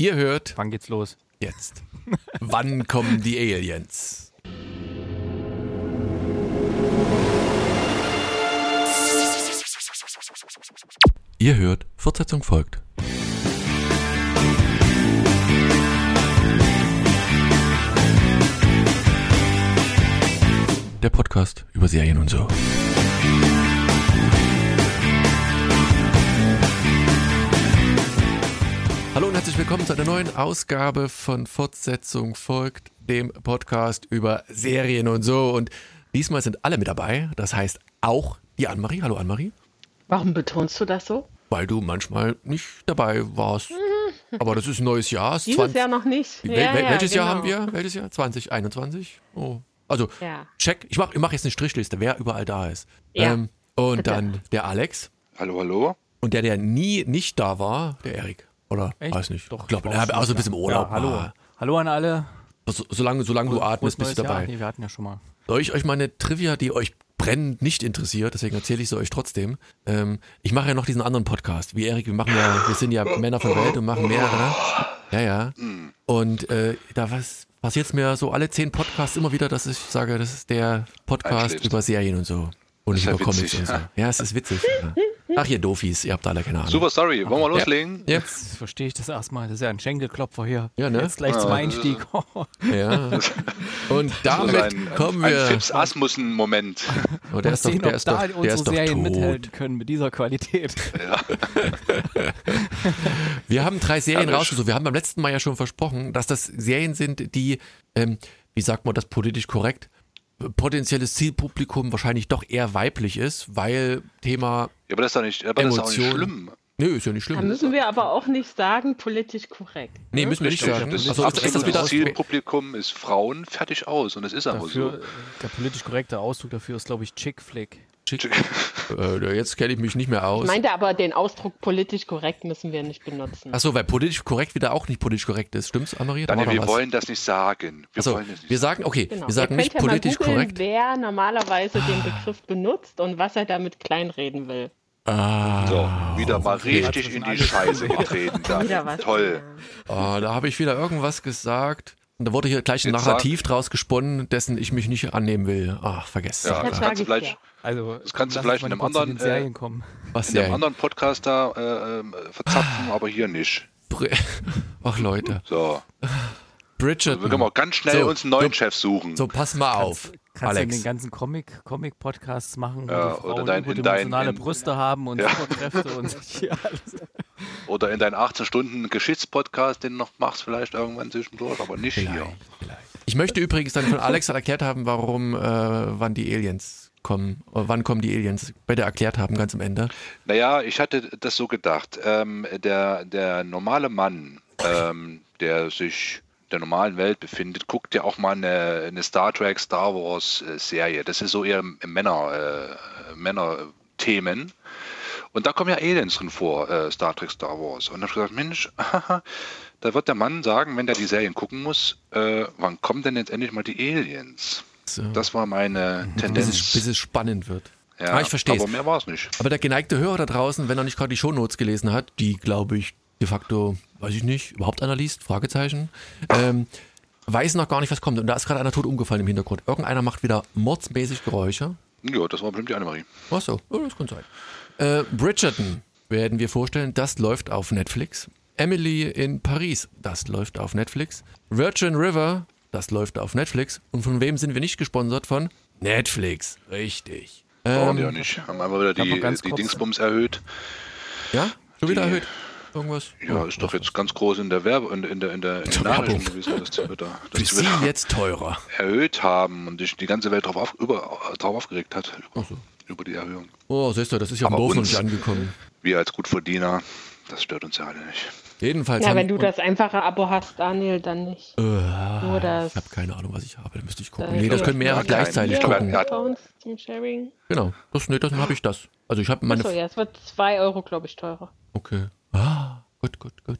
Ihr hört Wann geht's los? jetzt. Wann kommen die Aliens? Ihr hört, Fortsetzung folgt. Der Podcast über Serien und so. Herzlich willkommen zu einer neuen Ausgabe von Fortsetzung folgt, dem Podcast über Serien und so. Und diesmal sind alle mit dabei. Das heißt auch die Annemarie. Hallo Annemarie. Warum betonst du das so? Weil du manchmal nicht dabei warst. Aber das ist ein neues Jahr. Dieses 20 Jahr noch nicht. Wel Ja, wel ja, welches Jahr genau. haben wir? Welches Jahr? 2021? Oh. Also, Ja. check. Ich mache ich mach jetzt eine Strichliste, wer überall da ist. Ja, Ähm, und bitte. dann der Alex. Hallo, hallo. Und der, der nie nicht da war, der Erik. Oder? Echt? Weiß nicht. Doch, ich glaube, ich er war hat auch auch so ein bisschen im Urlaub. Ja, hallo. war. Hallo an alle. So, solange, solange du atmest, bist du dabei. Nee, wir hatten ja schon mal. Soll ich euch mal eine Trivia, die euch brennend nicht interessiert, deswegen erzähle ich sie euch trotzdem. Ähm, ich mache ja noch diesen anderen Podcast. Wie Erik, wir machen ja, wir sind ja Männer von Welt und machen mehrere. Ja, ja. Und äh, da was passiert mir so alle zehn Podcasts immer wieder, dass ich sage, das ist der Podcast über Serien und so. Und ja über Comics witzig. und so. Ja, es ist witzig. Ja. Ach, ihr Doofies, ihr habt alle keine Ahnung. Super, sorry. Wollen wir loslegen? Ja, Jetzt verstehe ich das erstmal. Das ist ja ein Schenkelklopfer hier. Ja, ne? Jetzt gleich zum Ja, Einstieg. ja. Und damit ein, kommen wir. ein Fips Asmussen-Moment. oh, der ist doch, sehen, der ob ist da doch, der unsere ist Serien tot. mithalten können mit dieser Qualität. Wir haben drei Serien Herrlich. rausgesucht. Wir haben beim letzten Mal ja schon versprochen, dass das Serien sind, die, ähm, wie sagt man das politisch korrekt, potenzielles Zielpublikum wahrscheinlich doch eher weiblich ist, weil Thema, Ja, aber das ist doch nicht, aber das ist auch nicht schlimm. nö, ist ja nicht Da schlimm. müssen wir aber auch nicht sagen, politisch korrekt. Nee, müssen wir nicht sagen. Das Also ist, das wieder Zielpublikum ist Frauen, fertig aus. Und das ist aber Dafür, so. der politisch korrekte Ausdruck dafür ist, glaube ich, Chick Flick. Äh, jetzt kenne ich mich nicht mehr Ich aus. meinte aber, den Ausdruck politisch korrekt müssen wir nicht benutzen. Achso, weil politisch korrekt wieder auch nicht politisch korrekt ist. Stimmt's, Anna-Maria? Da war Daniel, wir was. wollen das nicht sagen. Wir Achso, wollen das nicht wir sagen, okay, Genau. wir sagen nicht ja politisch mal googeln, korrekt. wer normalerweise den Begriff benutzt und was er damit kleinreden will. Ah, So, wieder mal okay. richtig in die Scheiße getreten. Was. Toll. Oh, da habe ich wieder irgendwas gesagt. Und da wurde hier gleich ein Jetzt Narrativ draus gesponnen, dessen ich mich nicht annehmen will. Ach, vergesst Ja, sag kannst du ich vielleicht dir. Also, Das kannst du vielleicht uns in einem anderen, den Serien äh, kommen. Was in einem Serien? anderen Podcast da äh, ähm, verzapfen, aber hier nicht. Br- Ach Leute, So, Bridgerton. wir können auch ganz schnell So, uns einen neuen so- Chef suchen. So, pass mal auf, Kannst du in den Alex. ganzen Comic, Comic-Podcasts machen, wo Ja, die oder Frauen dein- in dein- emotionale in- Brüste haben und Ja. Superkräfte und ja, alles. Oder in deinen 18 Stunden Geschichtspodcast, den du noch machst, vielleicht irgendwann zwischendurch, aber nicht hier. Ich möchte übrigens dann von Alex erklärt haben, warum, äh, wann die Aliens kommen, wann kommen die Aliens, bitte erklärt haben, ganz am Ende. Naja, ich hatte das so gedacht. Ähm, der, der normale Mann, ähm, der sich der normalen Welt befindet, guckt ja auch mal eine, eine Star Trek, Star Wars äh, Serie. Das ist so eher Männer, äh, Männer-Themen. Und da kommen ja Aliens drin vor, äh, Star Trek, Star Wars. Und da habe ich gesagt, Mensch, da wird der Mann sagen, wenn der die Serien gucken muss, äh, wann kommen denn jetzt endlich mal die Aliens? So, Das war meine bis, es, Tendenz. bis es spannend wird. Ja, ah, ich verstehe Aber mehr war es nicht. Aber der geneigte Hörer da draußen, wenn er nicht gerade die Shownotes gelesen hat, die glaube ich de facto, weiß ich nicht, überhaupt einer liest, Fragezeichen, ähm, weiß noch gar nicht, was kommt. Und da ist gerade einer tot umgefallen im Hintergrund. Irgendeiner macht wieder mordsmäßig Geräusche. Ja, das war bestimmt die Annemarie. Ach so, oh, das kann sein. Äh, Bridgerton werden wir vorstellen, das läuft auf Netflix. Emily in Paris, das läuft auf Netflix. Virgin River, das läuft auf Netflix. Und von wem sind wir nicht gesponsert? Von Netflix, richtig. Brauchen die Ähm, ja nicht. Haben einfach wieder die, ganz die Dingsbums erhöht. ja, schon wieder Die- erhöht. Irgendwas? Ja, ist doch jetzt ganz groß in der Werbe in, in der in der, in Werbung. Nachrichten gewesen, dass die wieder, dass die Sie wieder jetzt teurer. erhöht haben und sich die ganze Welt drauf, auf, über, drauf aufgeregt hat über, über die Erhöhung. Oh, siehst du, das ist ja noch uns- nicht angekommen. Wir als Gutverdiener, das stört uns ja alle nicht. Jedenfalls Ja, haben, wenn du das einfache Abo hast, Daniel, dann nicht. Äh, Nur das. ich habe keine Ahnung, was ich habe. Da müsste ich gucken. Nee, das können mehrere gleichzeitig ich gucken. hat- Accounts zum Sharing. Genau. Das, nee, dann habe ich das. Also ich habe meine. Achso, ja, es wird 2 Euro, glaube ich, teurer. Okay. Ah, gut, gut, gut.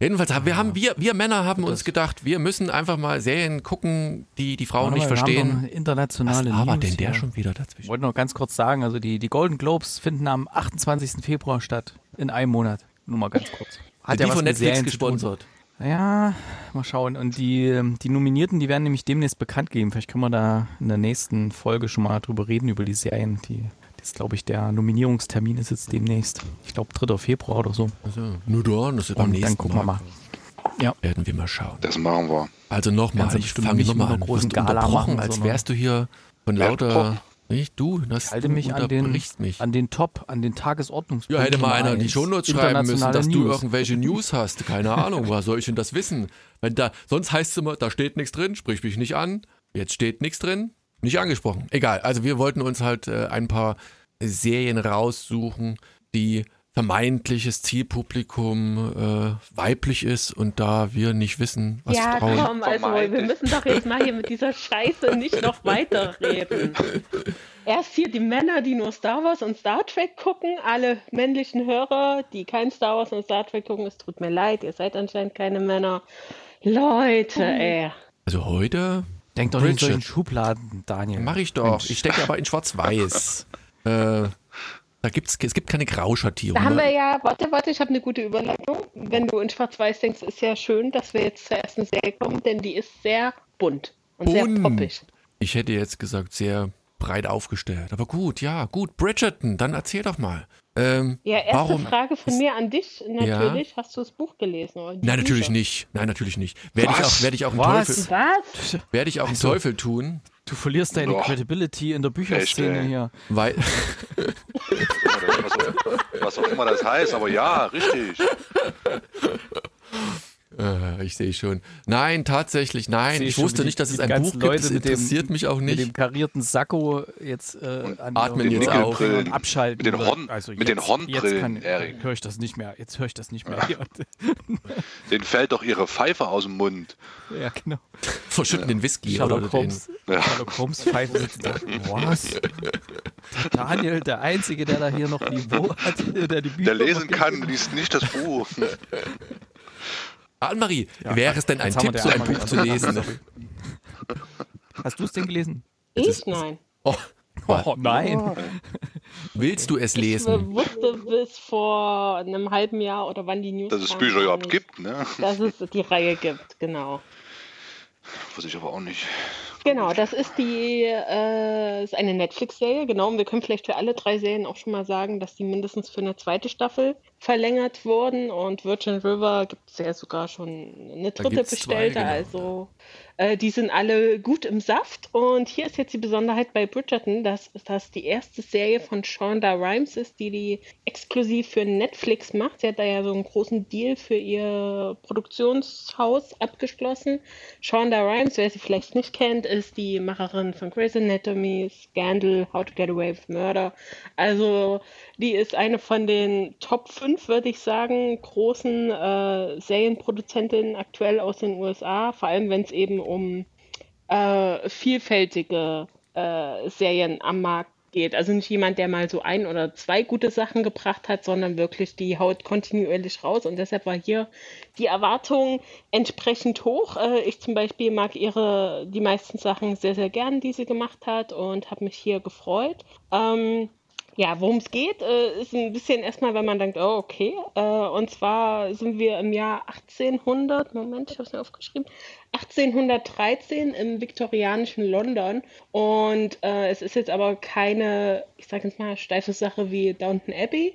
Jedenfalls haben wir haben wir wir Männer haben uns gedacht, wir müssen einfach mal Serien gucken, die die Frauen nicht verstehen. internationale Was aber News denn der schon wieder Ich dazwischen? wollte noch ganz kurz sagen, also die, die Golden Globes finden am 28. Februar statt. In einem Monat. Nur mal ganz kurz. Hat die ja was von Netflix gesponsert. Ja, mal schauen. Und die, die Nominierten, die werden nämlich demnächst bekannt geben. Vielleicht können wir da in der nächsten Folge schon mal drüber reden, über die Serien. Die, das ist, glaube ich, der Nominierungstermin ist jetzt demnächst. Ich glaube, 3. Februar oder so. Also, nur da, das ist beim Und nächsten dann gucken wir mal. Ja. Werden wir mal schauen. Das machen wir. Also nochmal, ich fange nochmal an. Du wirst großen Gala unterbrochen, machen, als wärst du hier von Ja, lauter... Nicht du, das Ich halte du mich an den, mich. an den Top, an den Tagesordnungspunkt. Ja, hätte mal einer die. Shownotes schreiben müssen, dass du News. irgendwelche News hast. Keine Ahnung, woher soll ich denn das wissen? Wenn da, sonst heißt es immer, da steht nichts drin, sprich mich nicht an. Jetzt steht nichts drin, nicht angesprochen. Egal, also wir wollten uns halt äh, ein paar Serien raussuchen, die vermeintliches Zielpublikum äh, weiblich ist und da wir nicht wissen, was ja, Frauen... komm, also wir müssen doch jetzt mal hier mit dieser Scheiße nicht noch weiterreden. Erst hier die Männer, die nur Star Wars und Star Trek gucken, alle männlichen Hörer, die kein Star Wars und Star Trek gucken, es tut mir leid, ihr seid anscheinend keine Männer. Leute, ey. Also heute Denk doch nicht in Bridget. solchen Schubladen, Daniel. mache ich doch. Ich stecke aber in Schwarz-Weiß. äh, da gibt's, es gibt keine Grauschattierung. Da haben ne? wir ja, warte, warte, ich habe eine gute Überleitung. Wenn du in Schwarz-Weiß denkst, ist ja schön, dass wir jetzt zur ersten Serie kommen, denn die ist sehr bunt und sehr Bunt. poppig. Ich hätte jetzt gesagt, sehr breit aufgestellt. Aber gut, ja, gut. Bridgerton, dann erzähl doch mal. Ähm, Ja, erste warum? Frage von ist- mir an dich natürlich. Hast du das Buch gelesen? Nein, natürlich Bücher? nicht. Nein, natürlich nicht. Werde ich auch, werde ich auch einen Was? Teufel, Was? werde ich auch einen Also- Teufel tun, Du verlierst deine Doch. Credibility in der Bücherszene Echt, hier. weil Was auch, was auch immer das heißt, aber ja, richtig. Äh, ich sehe schon. Nein, tatsächlich, nein. Ich schon, wusste die- nicht, dass es ein Buch gibt. Leute Das mit dem- interessiert mich auch Mit dem nicht. karierten Sakko jetzt äh, an Atmen jetzt auf. und abschalten. Mit den Horn- also mit den jetzt- Hornbrillen, Jetzt kann- Erik. höre ich das nicht mehr. Jetzt höre ich das nicht mehr. Ja, Den fällt doch ihre Pfeife aus dem Mund. ja genau. Verschütten den Whisky oder Sherlock den. Holmes, Sherlock Holmes Pfeife sitzt da. Was? Der Daniel, der Einzige, der da hier noch Niveau hat, der die Bücher Der lesen kann, liest nicht das Buch. Annemarie, wäre es denn ein Tipp, so ein Buch zu lesen? Hast du es denn gelesen? Ich? Nein. Oh, Oh nein. willst du es Ich lesen? wusste bis vor einem halben Jahr oder wann die News Dass es Bücher überhaupt gibt, ne? Dass es die Reihe gibt, genau. Wusste ich aber auch nicht. Genau, das ist die, äh, ist eine Netflix-Serie, genau. Und wir können vielleicht für alle drei Serien auch schon mal sagen, dass die mindestens für eine zweite Staffel verlängert wurden. Und Virgin River gibt es ja sogar schon eine dritte gibt's zwei, bestellte. genau. Also äh, die sind alle gut im Saft. Und hier ist jetzt die Besonderheit bei Bridgerton, dass das die erste Serie von Shonda Rhimes ist, die die exklusiv für Netflix macht. Sie hat da ja so einen großen Deal für ihr Produktionshaus abgeschlossen. Shonda Rhimes, wer sie vielleicht nicht kennt, ist die Macherin von Grey's Anatomy, Scandal, How to Get Away with Murder. Also die ist eine von den Top 5, würde ich sagen, großen äh, Serienproduzentinnen aktuell aus den USA, vor allem wenn es eben um äh, vielfältige äh, Serien am Markt geht. Also nicht jemand, der mal so ein oder zwei gute Sachen gebracht hat, sondern wirklich die haut kontinuierlich raus. Und deshalb war hier die Erwartung entsprechend hoch. Äh, ich zum Beispiel mag ihre die meisten Sachen sehr, sehr gern, die sie gemacht hat und habe mich hier gefreut. Ähm, ja, worum es geht, äh, ist ein bisschen erstmal, wenn man denkt, oh, okay. Äh, und zwar sind wir im Jahr 1800, Moment, ich habe es mir aufgeschrieben, 1813 im viktorianischen London. Und äh, es ist jetzt aber keine, ich sage jetzt mal, steife Sache wie Downton Abbey,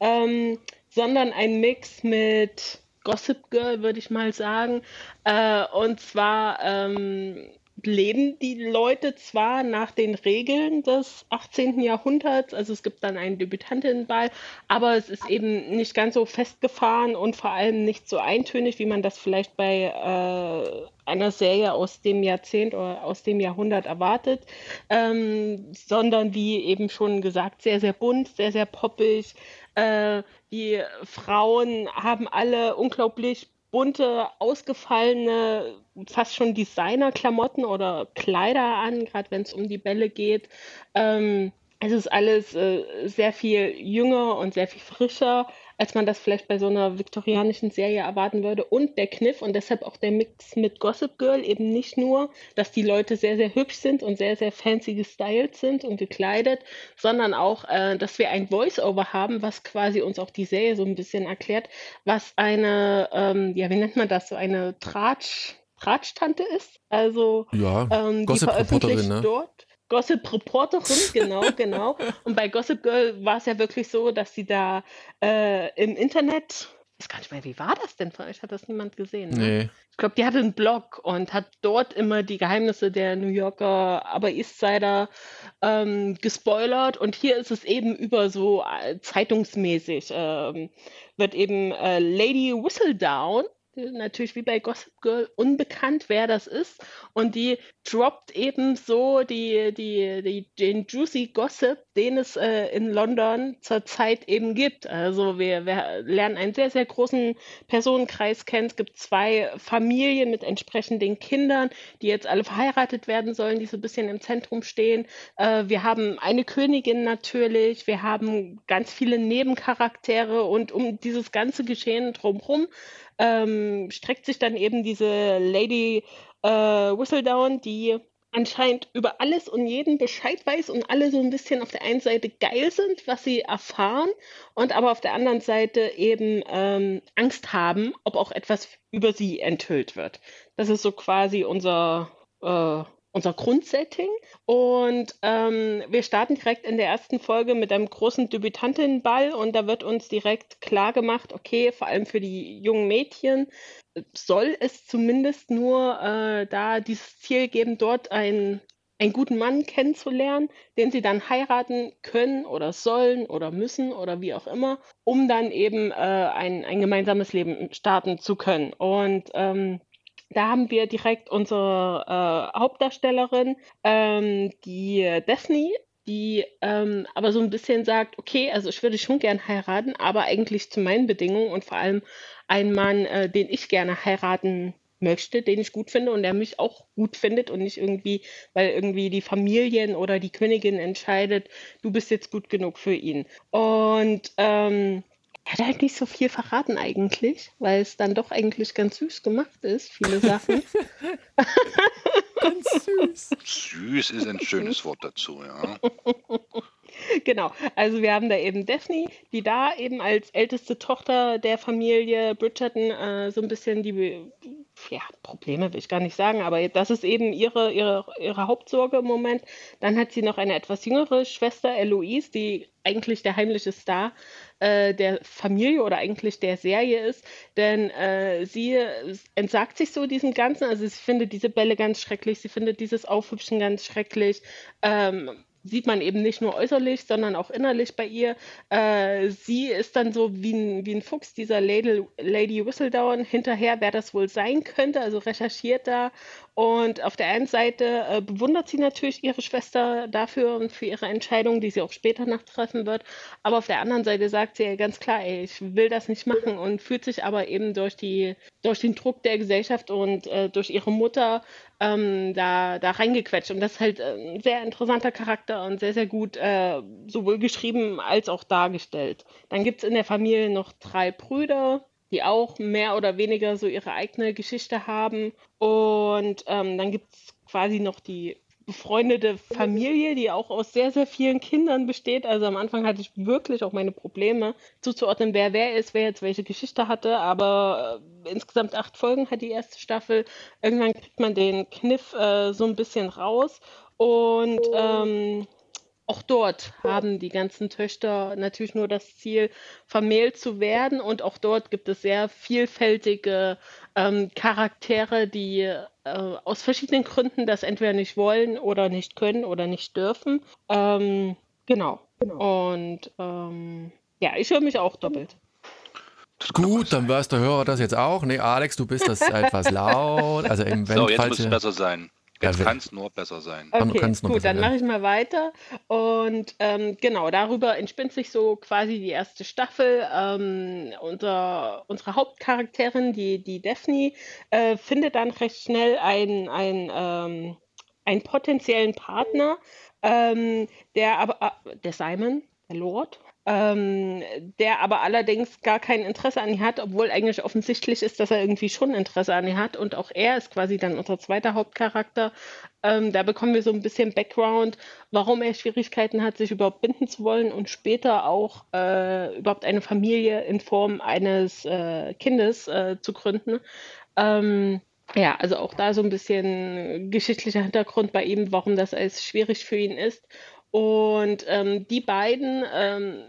ähm, sondern ein Mix mit Gossip Girl, würde ich mal sagen. Äh, und zwar ähm, leben die Leute zwar nach den Regeln des 18. Jahrhunderts, also es gibt dann einen Debütantinnenball, aber es ist eben nicht ganz so festgefahren und vor allem nicht so eintönig, wie man das vielleicht bei äh, einer Serie aus dem Jahrzehnt oder aus dem Jahrhundert erwartet, ähm, sondern wie eben schon gesagt, sehr, sehr bunt, sehr, sehr poppig. Äh, die Frauen haben alle unglaublich bunte, ausgefallene, fast schon Designer-Klamotten oder Kleider an, gerade wenn es um die Bälle geht. Ähm, es ist alles äh, sehr viel jünger und sehr viel frischer. Als man das vielleicht bei so einer viktorianischen Serie erwarten würde. Und der Kniff und deshalb auch der Mix mit Gossip Girl eben nicht nur, dass die Leute sehr, sehr hübsch sind und sehr, sehr fancy gestylt sind und gekleidet, sondern auch, äh, dass wir ein Voice-Over haben, was quasi uns auch die Serie so ein bisschen erklärt, was eine, ähm, ja, wie nennt man das, so eine Tratsch, Tratsch-Tante ist. Also Ja, ähm, die Gossip-Reporterin, veröffentlicht ne? dort. Gossip-Reporterin, genau, genau. Und bei Gossip Girl war es ja wirklich so, dass sie da äh, im Internet, ich weiß gar nicht mehr, wie war das denn von euch? Hat das niemand gesehen? Ne? Nee. Ich glaube, die hatte einen Blog und hat dort immer die Geheimnisse der New Yorker, aber Eastsider ähm, gespoilert. Und hier ist es eben über so äh, zeitungsmäßig, ähm, wird eben äh, Lady Whistledown, natürlich wie bei Gossip Girl, unbekannt, wer das ist. Und die droppt eben so die, die, die, den Juicy Gossip, den es äh, in London zurzeit eben gibt. Also wir, wir lernen einen sehr, sehr großen Personenkreis kennen. Es gibt zwei Familien mit entsprechenden Kindern, die jetzt alle verheiratet werden sollen, die so ein bisschen im Zentrum stehen. Äh, wir haben eine Königin natürlich, wir haben ganz viele Nebencharaktere und um dieses ganze Geschehen drumherum ähm, streckt sich dann eben diese Lady äh, Whistledown, die anscheinend über alles und jeden Bescheid weiß und alle so ein bisschen auf der einen Seite geil sind, was sie erfahren, und aber auf der anderen Seite eben ähm, Angst haben, ob auch etwas über sie enthüllt wird. Das ist so quasi unser, äh, unser Grundsetting. Und ähm, wir starten direkt in der ersten Folge mit einem großen Debütantinnenball und da wird uns direkt klar gemacht, okay, vor allem für die jungen Mädchen soll es zumindest nur äh, da dieses Ziel geben, dort ein einen guten Mann kennenzulernen, den sie dann heiraten können oder sollen oder müssen oder wie auch immer, um dann eben äh, ein, ein gemeinsames Leben starten zu können. Und ähm, da haben wir direkt unsere äh, Hauptdarstellerin, ähm, die Daphne, die ähm, aber so ein bisschen sagt, okay, also ich würde schon gern heiraten, aber eigentlich zu meinen Bedingungen und vor allem ein Mann, äh, den ich gerne heiraten möchte, den ich gut finde und der mich auch gut findet und nicht irgendwie, weil irgendwie die Familien oder die Königin entscheidet, du bist jetzt gut genug für ihn. Und ähm, er hat halt nicht so viel verraten eigentlich, weil es dann doch eigentlich ganz süß gemacht ist, viele Sachen. Ganz süß. Süß ist ein schönes Wort dazu, ja. Genau, also wir haben da eben Daphne, die da eben als älteste Tochter der Familie Bridgerton äh, so ein bisschen die ja, Probleme will ich gar nicht sagen, aber das ist eben ihre, ihre, ihre Hauptsorge im Moment. Dann hat sie noch eine etwas jüngere Schwester, Eloise, die eigentlich der heimliche Star äh, der Familie oder eigentlich der Serie ist, denn äh, sie entsagt sich so diesem Ganzen, also sie findet diese Bälle ganz schrecklich, sie findet dieses Aufhübschen ganz schrecklich. Ähm, sieht man eben nicht nur äußerlich, sondern auch innerlich bei ihr. Äh, sie ist dann so wie ein, wie ein Fuchs dieser Lady, Lady Whistledown hinterher, wer das wohl sein könnte, also recherchiert da. Und auf der einen Seite äh, bewundert sie natürlich ihre Schwester dafür und für ihre Entscheidung, die sie auch später noch treffen wird. Aber auf der anderen Seite sagt sie ganz klar, ey, ich will das nicht machen und fühlt sich aber eben durch, die, durch den Druck der Gesellschaft und äh, durch ihre Mutter ähm, da, da reingequetscht. Und das ist halt äh, ein sehr interessanter Charakter und sehr, sehr gut äh, sowohl geschrieben als auch dargestellt. Dann gibt es in der Familie noch drei Brüder, die auch mehr oder weniger so ihre eigene Geschichte haben. Und ähm, dann gibt es quasi noch die befreundete Familie, die auch aus sehr, sehr vielen Kindern besteht. Also am Anfang hatte ich wirklich auch meine Probleme zuzuordnen, wer wer ist, wer jetzt welche Geschichte hatte. Aber äh, insgesamt acht Folgen hat die erste Staffel. Irgendwann kriegt man den Kniff äh, so ein bisschen raus. Und ähm, auch dort haben die ganzen Töchter natürlich nur das Ziel, vermählt zu werden. Und auch dort gibt es sehr vielfältige ähm, Charaktere, die äh, aus verschiedenen Gründen das entweder nicht wollen oder nicht können oder nicht dürfen. Ähm, genau. genau. Und ähm, ja, ich höre mich auch doppelt. Gut, dann weiß der Hörer das jetzt auch. Nee, Alex, du bist das etwas laut. Also im so, jetzt muss es besser sein. Jetzt ja, kann es nur besser sein. Okay, gut, dann mache ich mal weiter. Und ähm, genau, darüber entspinnt sich so quasi die erste Staffel. Ähm, unser, unsere Hauptcharakterin, die, die Daphne, äh, findet dann recht schnell einen, einen, ähm, einen potenziellen Partner, ähm, der aber, äh, der Simon, der Lord, ähm, der aber allerdings gar kein Interesse an ihr hat, obwohl eigentlich offensichtlich ist, dass er irgendwie schon Interesse an ihr hat. Und auch er ist quasi dann unser zweiter Hauptcharakter. Ähm, da bekommen wir so ein bisschen Background, warum er Schwierigkeiten hat, sich überhaupt binden zu wollen und später auch äh, überhaupt eine Familie in Form eines äh, Kindes äh, zu gründen. Ähm, ja, also auch da so ein bisschen geschichtlicher Hintergrund bei ihm, warum das alles schwierig für ihn ist. Und ähm, die beiden ähm,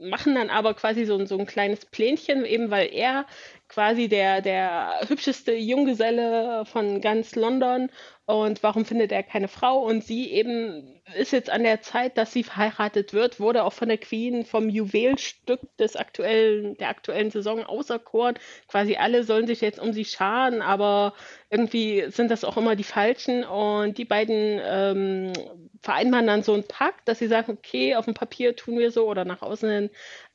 machen dann aber quasi so, so ein kleines Plänchen, eben weil er quasi der, der hübscheste Junggeselle von ganz London und warum findet er keine Frau? Und sie eben ist jetzt an der Zeit, dass sie verheiratet wird, wurde auch von der Queen vom Juwelstück des aktuellen, der aktuellen Saison auserkoren. Quasi alle sollen sich jetzt um sie scharen, aber irgendwie sind das auch immer die Falschen. Und die beiden ähm, vereinbaren dann so einen Pakt, dass sie sagen, okay, auf dem Papier tun wir so oder nach außen hin,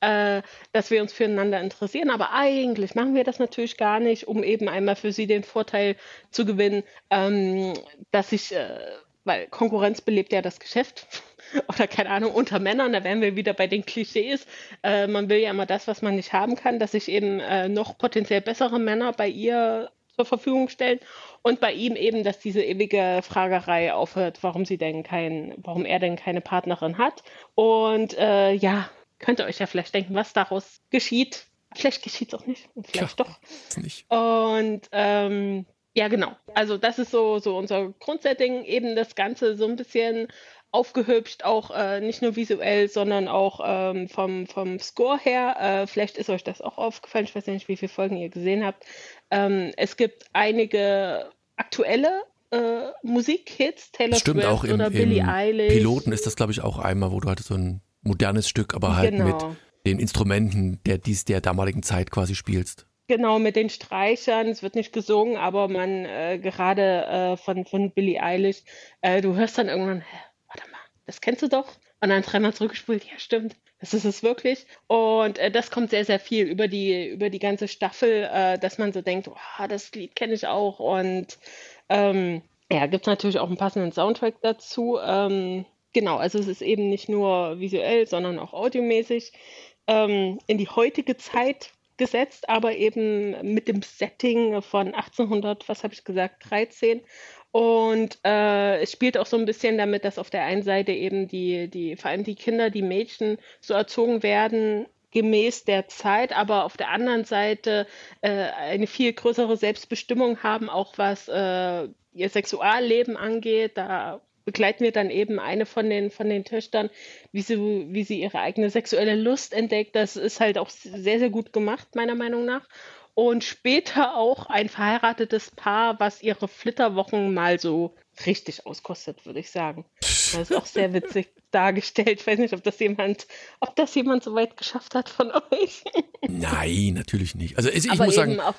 äh, dass wir uns füreinander interessieren. Aber eigentlich machen wir das natürlich gar nicht, um eben einmal für sie den Vorteil zu gewinnen, ähm, dass ich, äh, weil Konkurrenz belebt ja das Geschäft. Oder keine Ahnung, unter Männern, da wären wir wieder bei den Klischees. Äh, man will ja immer das, was man nicht haben kann, dass sich eben äh, noch potenziell bessere Männer bei ihr zur Verfügung stellen und bei ihm eben, dass diese ewige Fragerei aufhört, warum sie denn kein, warum er denn keine Partnerin hat. Und äh, ja, könnt ihr euch ja vielleicht denken, was daraus geschieht. Vielleicht geschieht es auch nicht und vielleicht ja, doch. Nicht. Und ähm, ja, genau. Also das ist so, so unser Grundsetting, eben das Ganze so ein bisschen aufgehübscht, auch äh, nicht nur visuell, sondern auch ähm, vom, vom Score her. Äh, vielleicht ist euch das auch aufgefallen, ich weiß nicht, wie viele Folgen ihr gesehen habt. Ähm, es gibt einige aktuelle äh, Musikhits, Taylor Stimmt, Swift auch im, oder Billie Eilish. Piloten ist das, glaube ich, auch einmal, wo du halt so ein modernes Stück, aber halt genau. mit den Instrumenten der dies der damaligen Zeit quasi spielst. Genau, mit den Streichern. Es wird nicht gesungen, aber man äh, gerade äh, von, von Billie Eilish, äh, du hörst dann irgendwann, hä, warte mal, das kennst du doch? Und dann dreimal zurückgespult, ja, stimmt, das ist es wirklich. Und äh, das kommt sehr, sehr viel über die, über die ganze Staffel, äh, dass man so denkt, oh, das Lied kenne ich auch. Und ähm, ja, gibt es natürlich auch einen passenden Soundtrack dazu. Ähm, Genau, also es ist eben nicht nur visuell, sondern auch audiomäßig ähm, in die heutige Zeit gesetzt, aber eben mit dem Setting von 1800, was habe ich gesagt, 13. Und äh, es spielt auch so ein bisschen damit, dass auf der einen Seite eben die, die, vor allem die Kinder, die Mädchen so erzogen werden, gemäß der Zeit, aber auf der anderen Seite äh, eine viel größere Selbstbestimmung haben, auch was äh, ihr Sexualleben angeht. Da begleiten wir dann eben eine von den, von den Töchtern, wie sie, wie sie ihre eigene sexuelle Lust entdeckt. Das ist halt auch sehr, sehr gut gemacht, meiner Meinung nach. Und später auch ein verheiratetes Paar, was ihre Flitterwochen mal so richtig auskostet, würde ich sagen. Das ist auch sehr witzig dargestellt. Ich weiß nicht, ob das jemand, ob das jemand so weit geschafft hat von euch. Nein, natürlich nicht. Also ich, ich muss sagen. Auf,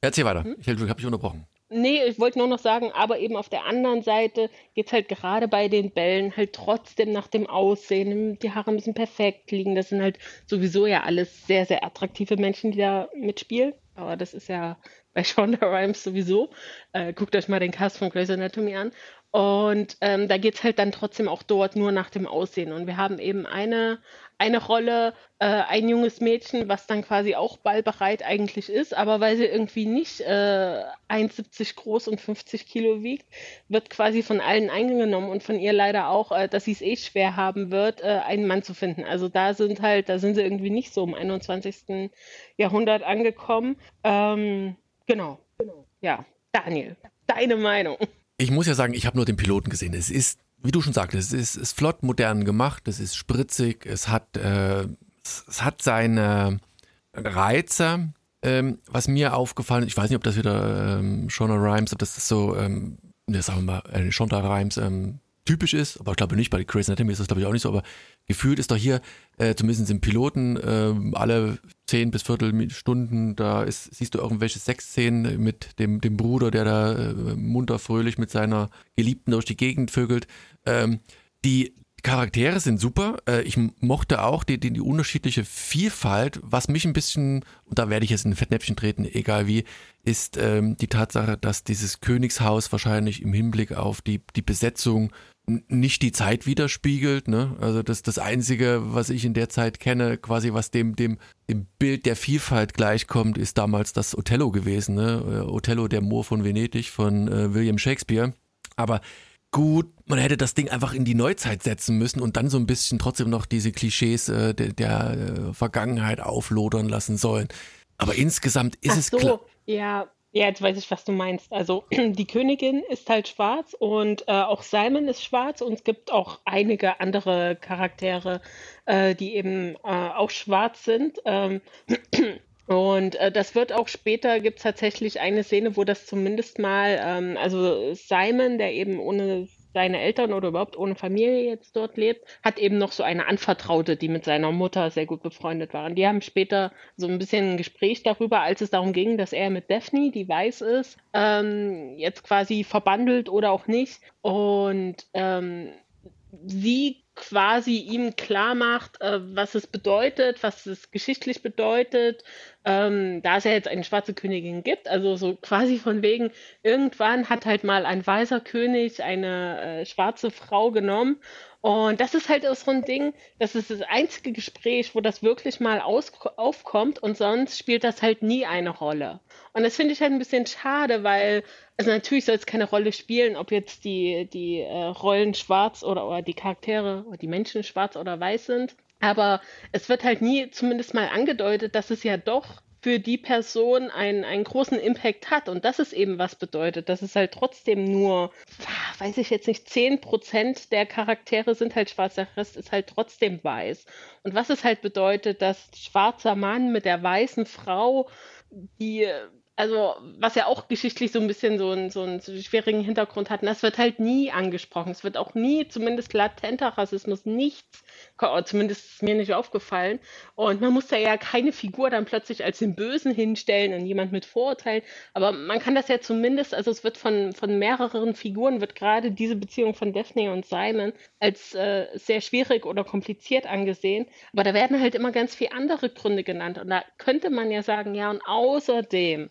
erzähl weiter. Hm? Ich habe dich unterbrochen. Nee, ich wollte nur noch sagen, aber eben auf der anderen Seite geht es halt gerade bei den Bällen halt trotzdem nach dem Aussehen. Die Haare müssen perfekt liegen. Das sind halt sowieso ja alles sehr, sehr attraktive Menschen, die da mitspielen. Aber das ist ja bei Shonda Rhimes sowieso. Äh, guckt euch mal den Cast von Grey's Anatomy an. Und ähm, da geht es halt dann trotzdem auch dort nur nach dem Aussehen. Und wir haben eben eine, eine Rolle, äh, ein junges Mädchen, was dann quasi auch ballbereit eigentlich ist, aber weil sie irgendwie nicht äh, 1,70 groß und 50 Kilo wiegt, wird quasi von allen eingenommen und von ihr leider auch, äh, dass sie es eh schwer haben wird, äh, einen Mann zu finden. Also da sind halt, da sind sie irgendwie nicht so im 21. Jahrhundert angekommen. Ähm, genau. genau. Ja, Daniel, deine Meinung. Ich muss ja sagen, ich habe nur den Piloten gesehen. Es ist, wie du schon sagtest, es ist, ist flott, modern gemacht, es ist spritzig, es hat, äh, es hat seine Reize. Ähm, was mir aufgefallen ist, ich weiß nicht, ob das wieder ähm, Shonda Rhimes, ob das so, ähm, ne, sagen wir mal, äh, Shonda Rhimes ähm, typisch ist, aber ich glaube nicht, bei Crazy Anatomy ist das glaube ich auch nicht so, aber gefühlt ist doch hier, äh, zumindest im Piloten, äh, alle zehn bis Viertelstunden, da ist, siehst du irgendwelche Sexszenen mit dem, dem Bruder, der da äh, munter fröhlich mit seiner Geliebten durch die Gegend vögelt. Ähm, die Charaktere sind super. Äh, ich mochte auch die, die, die unterschiedliche Vielfalt. Was mich ein bisschen, und da werde ich jetzt in ein Fettnäpfchen treten, egal wie, ist ähm, die Tatsache, dass dieses Königshaus wahrscheinlich im Hinblick auf die, die Besetzung nicht die Zeit widerspiegelt. Ne? Also das das Einzige, was ich in der Zeit kenne, quasi was dem, dem, dem Bild der Vielfalt gleichkommt, ist damals das Othello gewesen. Ne? Äh, Othello, der Moor von Venedig von äh, William Shakespeare. Aber gut, man hätte das Ding einfach in die Neuzeit setzen müssen und dann so ein bisschen trotzdem noch diese Klischees äh, der, der äh, Vergangenheit auflodern lassen sollen. Aber insgesamt ist Ach es so, klar. ja, ja, jetzt weiß ich, was du meinst. Also die Königin ist halt schwarz und äh, auch Simon ist schwarz und es gibt auch einige andere Charaktere, äh, die eben äh, auch schwarz sind. Ähm, und äh, das wird auch später, gibt es tatsächlich eine Szene, wo das zumindest mal, ähm, also Simon, der eben ohne seine Eltern oder überhaupt ohne Familie jetzt dort lebt, hat eben noch so eine Anvertraute, die mit seiner Mutter sehr gut befreundet war. Und die haben später so ein bisschen ein Gespräch darüber, als es darum ging, dass er mit Daphne, die weiß ist, ähm, jetzt quasi verbandelt oder auch nicht. Und ähm, sie quasi ihm klar macht, äh, was es bedeutet, was es geschichtlich bedeutet, ähm, da es ja jetzt eine schwarze Königin gibt, also so quasi von wegen, irgendwann hat halt mal ein weißer König eine äh, schwarze Frau genommen und das ist halt auch so ein Ding, das ist das einzige Gespräch, wo das wirklich mal aus aufkommt und sonst spielt das halt nie eine Rolle. Und das finde ich halt ein bisschen schade, weil, also natürlich soll es keine Rolle spielen, ob jetzt die, die äh, Rollen schwarz oder, oder die Charaktere oder die Menschen schwarz oder weiß sind. Aber es wird halt nie zumindest mal angedeutet, dass es ja doch für die Person einen, einen großen Impact hat. Und das ist eben was bedeutet, dass es halt trotzdem nur, weiß ich jetzt nicht, 10% der Charaktere sind halt schwarz, der Rest ist halt trotzdem weiß. Und was es halt bedeutet, dass schwarzer Mann mit der weißen Frau, die also was ja auch geschichtlich so ein bisschen so einen, so einen schwierigen Hintergrund hat, das wird halt nie angesprochen. Es wird auch nie, zumindest latenter Rassismus, nichts, zumindest ist mir nicht aufgefallen. Und man muss da ja keine Figur dann plötzlich als den Bösen hinstellen und jemand mit Vorurteilen. Aber man kann das ja zumindest, also es wird von, von mehreren Figuren, wird gerade diese Beziehung von Daphne und Simon als äh, sehr schwierig oder kompliziert angesehen. Aber da werden halt immer ganz viele andere Gründe genannt. Und da könnte man ja sagen, ja, und außerdem,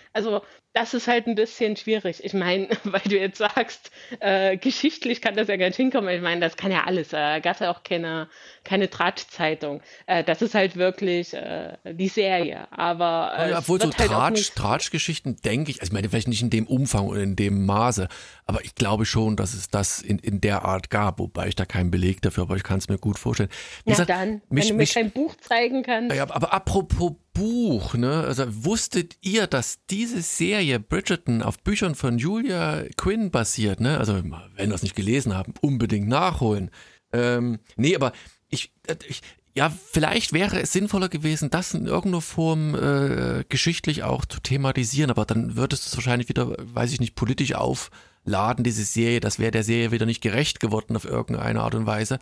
also das ist halt ein bisschen schwierig. Ich meine, weil du jetzt sagst, äh, geschichtlich kann das ja gar nicht hinkommen. Ich meine, das kann ja alles. Äh, gab ja auch keine, keine Tratsch-Zeitung. Äh, das ist halt wirklich äh, die Serie. Aber äh, ja, obwohl so halt Tratsch, Tratsch-Geschichten denke ich, also ich meine, vielleicht nicht in dem Umfang und in dem Maße, aber ich glaube schon, dass es das in, in der Art gab, wobei ich da keinen Beleg dafür, aber ich kann es mir gut vorstellen. Wie Na gesagt, dann, mich, wenn du mir mich, kein Buch zeigen kannst. Ja, aber apropos Buch, ne? Also wusstet ihr, dass diese Serie Bridgerton auf Büchern von Julia Quinn basiert, ne? Also wenn wir das nicht gelesen haben, unbedingt nachholen. Ähm, nee, aber ich, ich ja, vielleicht wäre es sinnvoller gewesen, das in irgendeiner Form äh, geschichtlich auch zu thematisieren, aber dann würdest du es wahrscheinlich wieder, weiß ich nicht, politisch aufladen, diese Serie. Das wäre der Serie wieder nicht gerecht geworden auf irgendeine Art und Weise.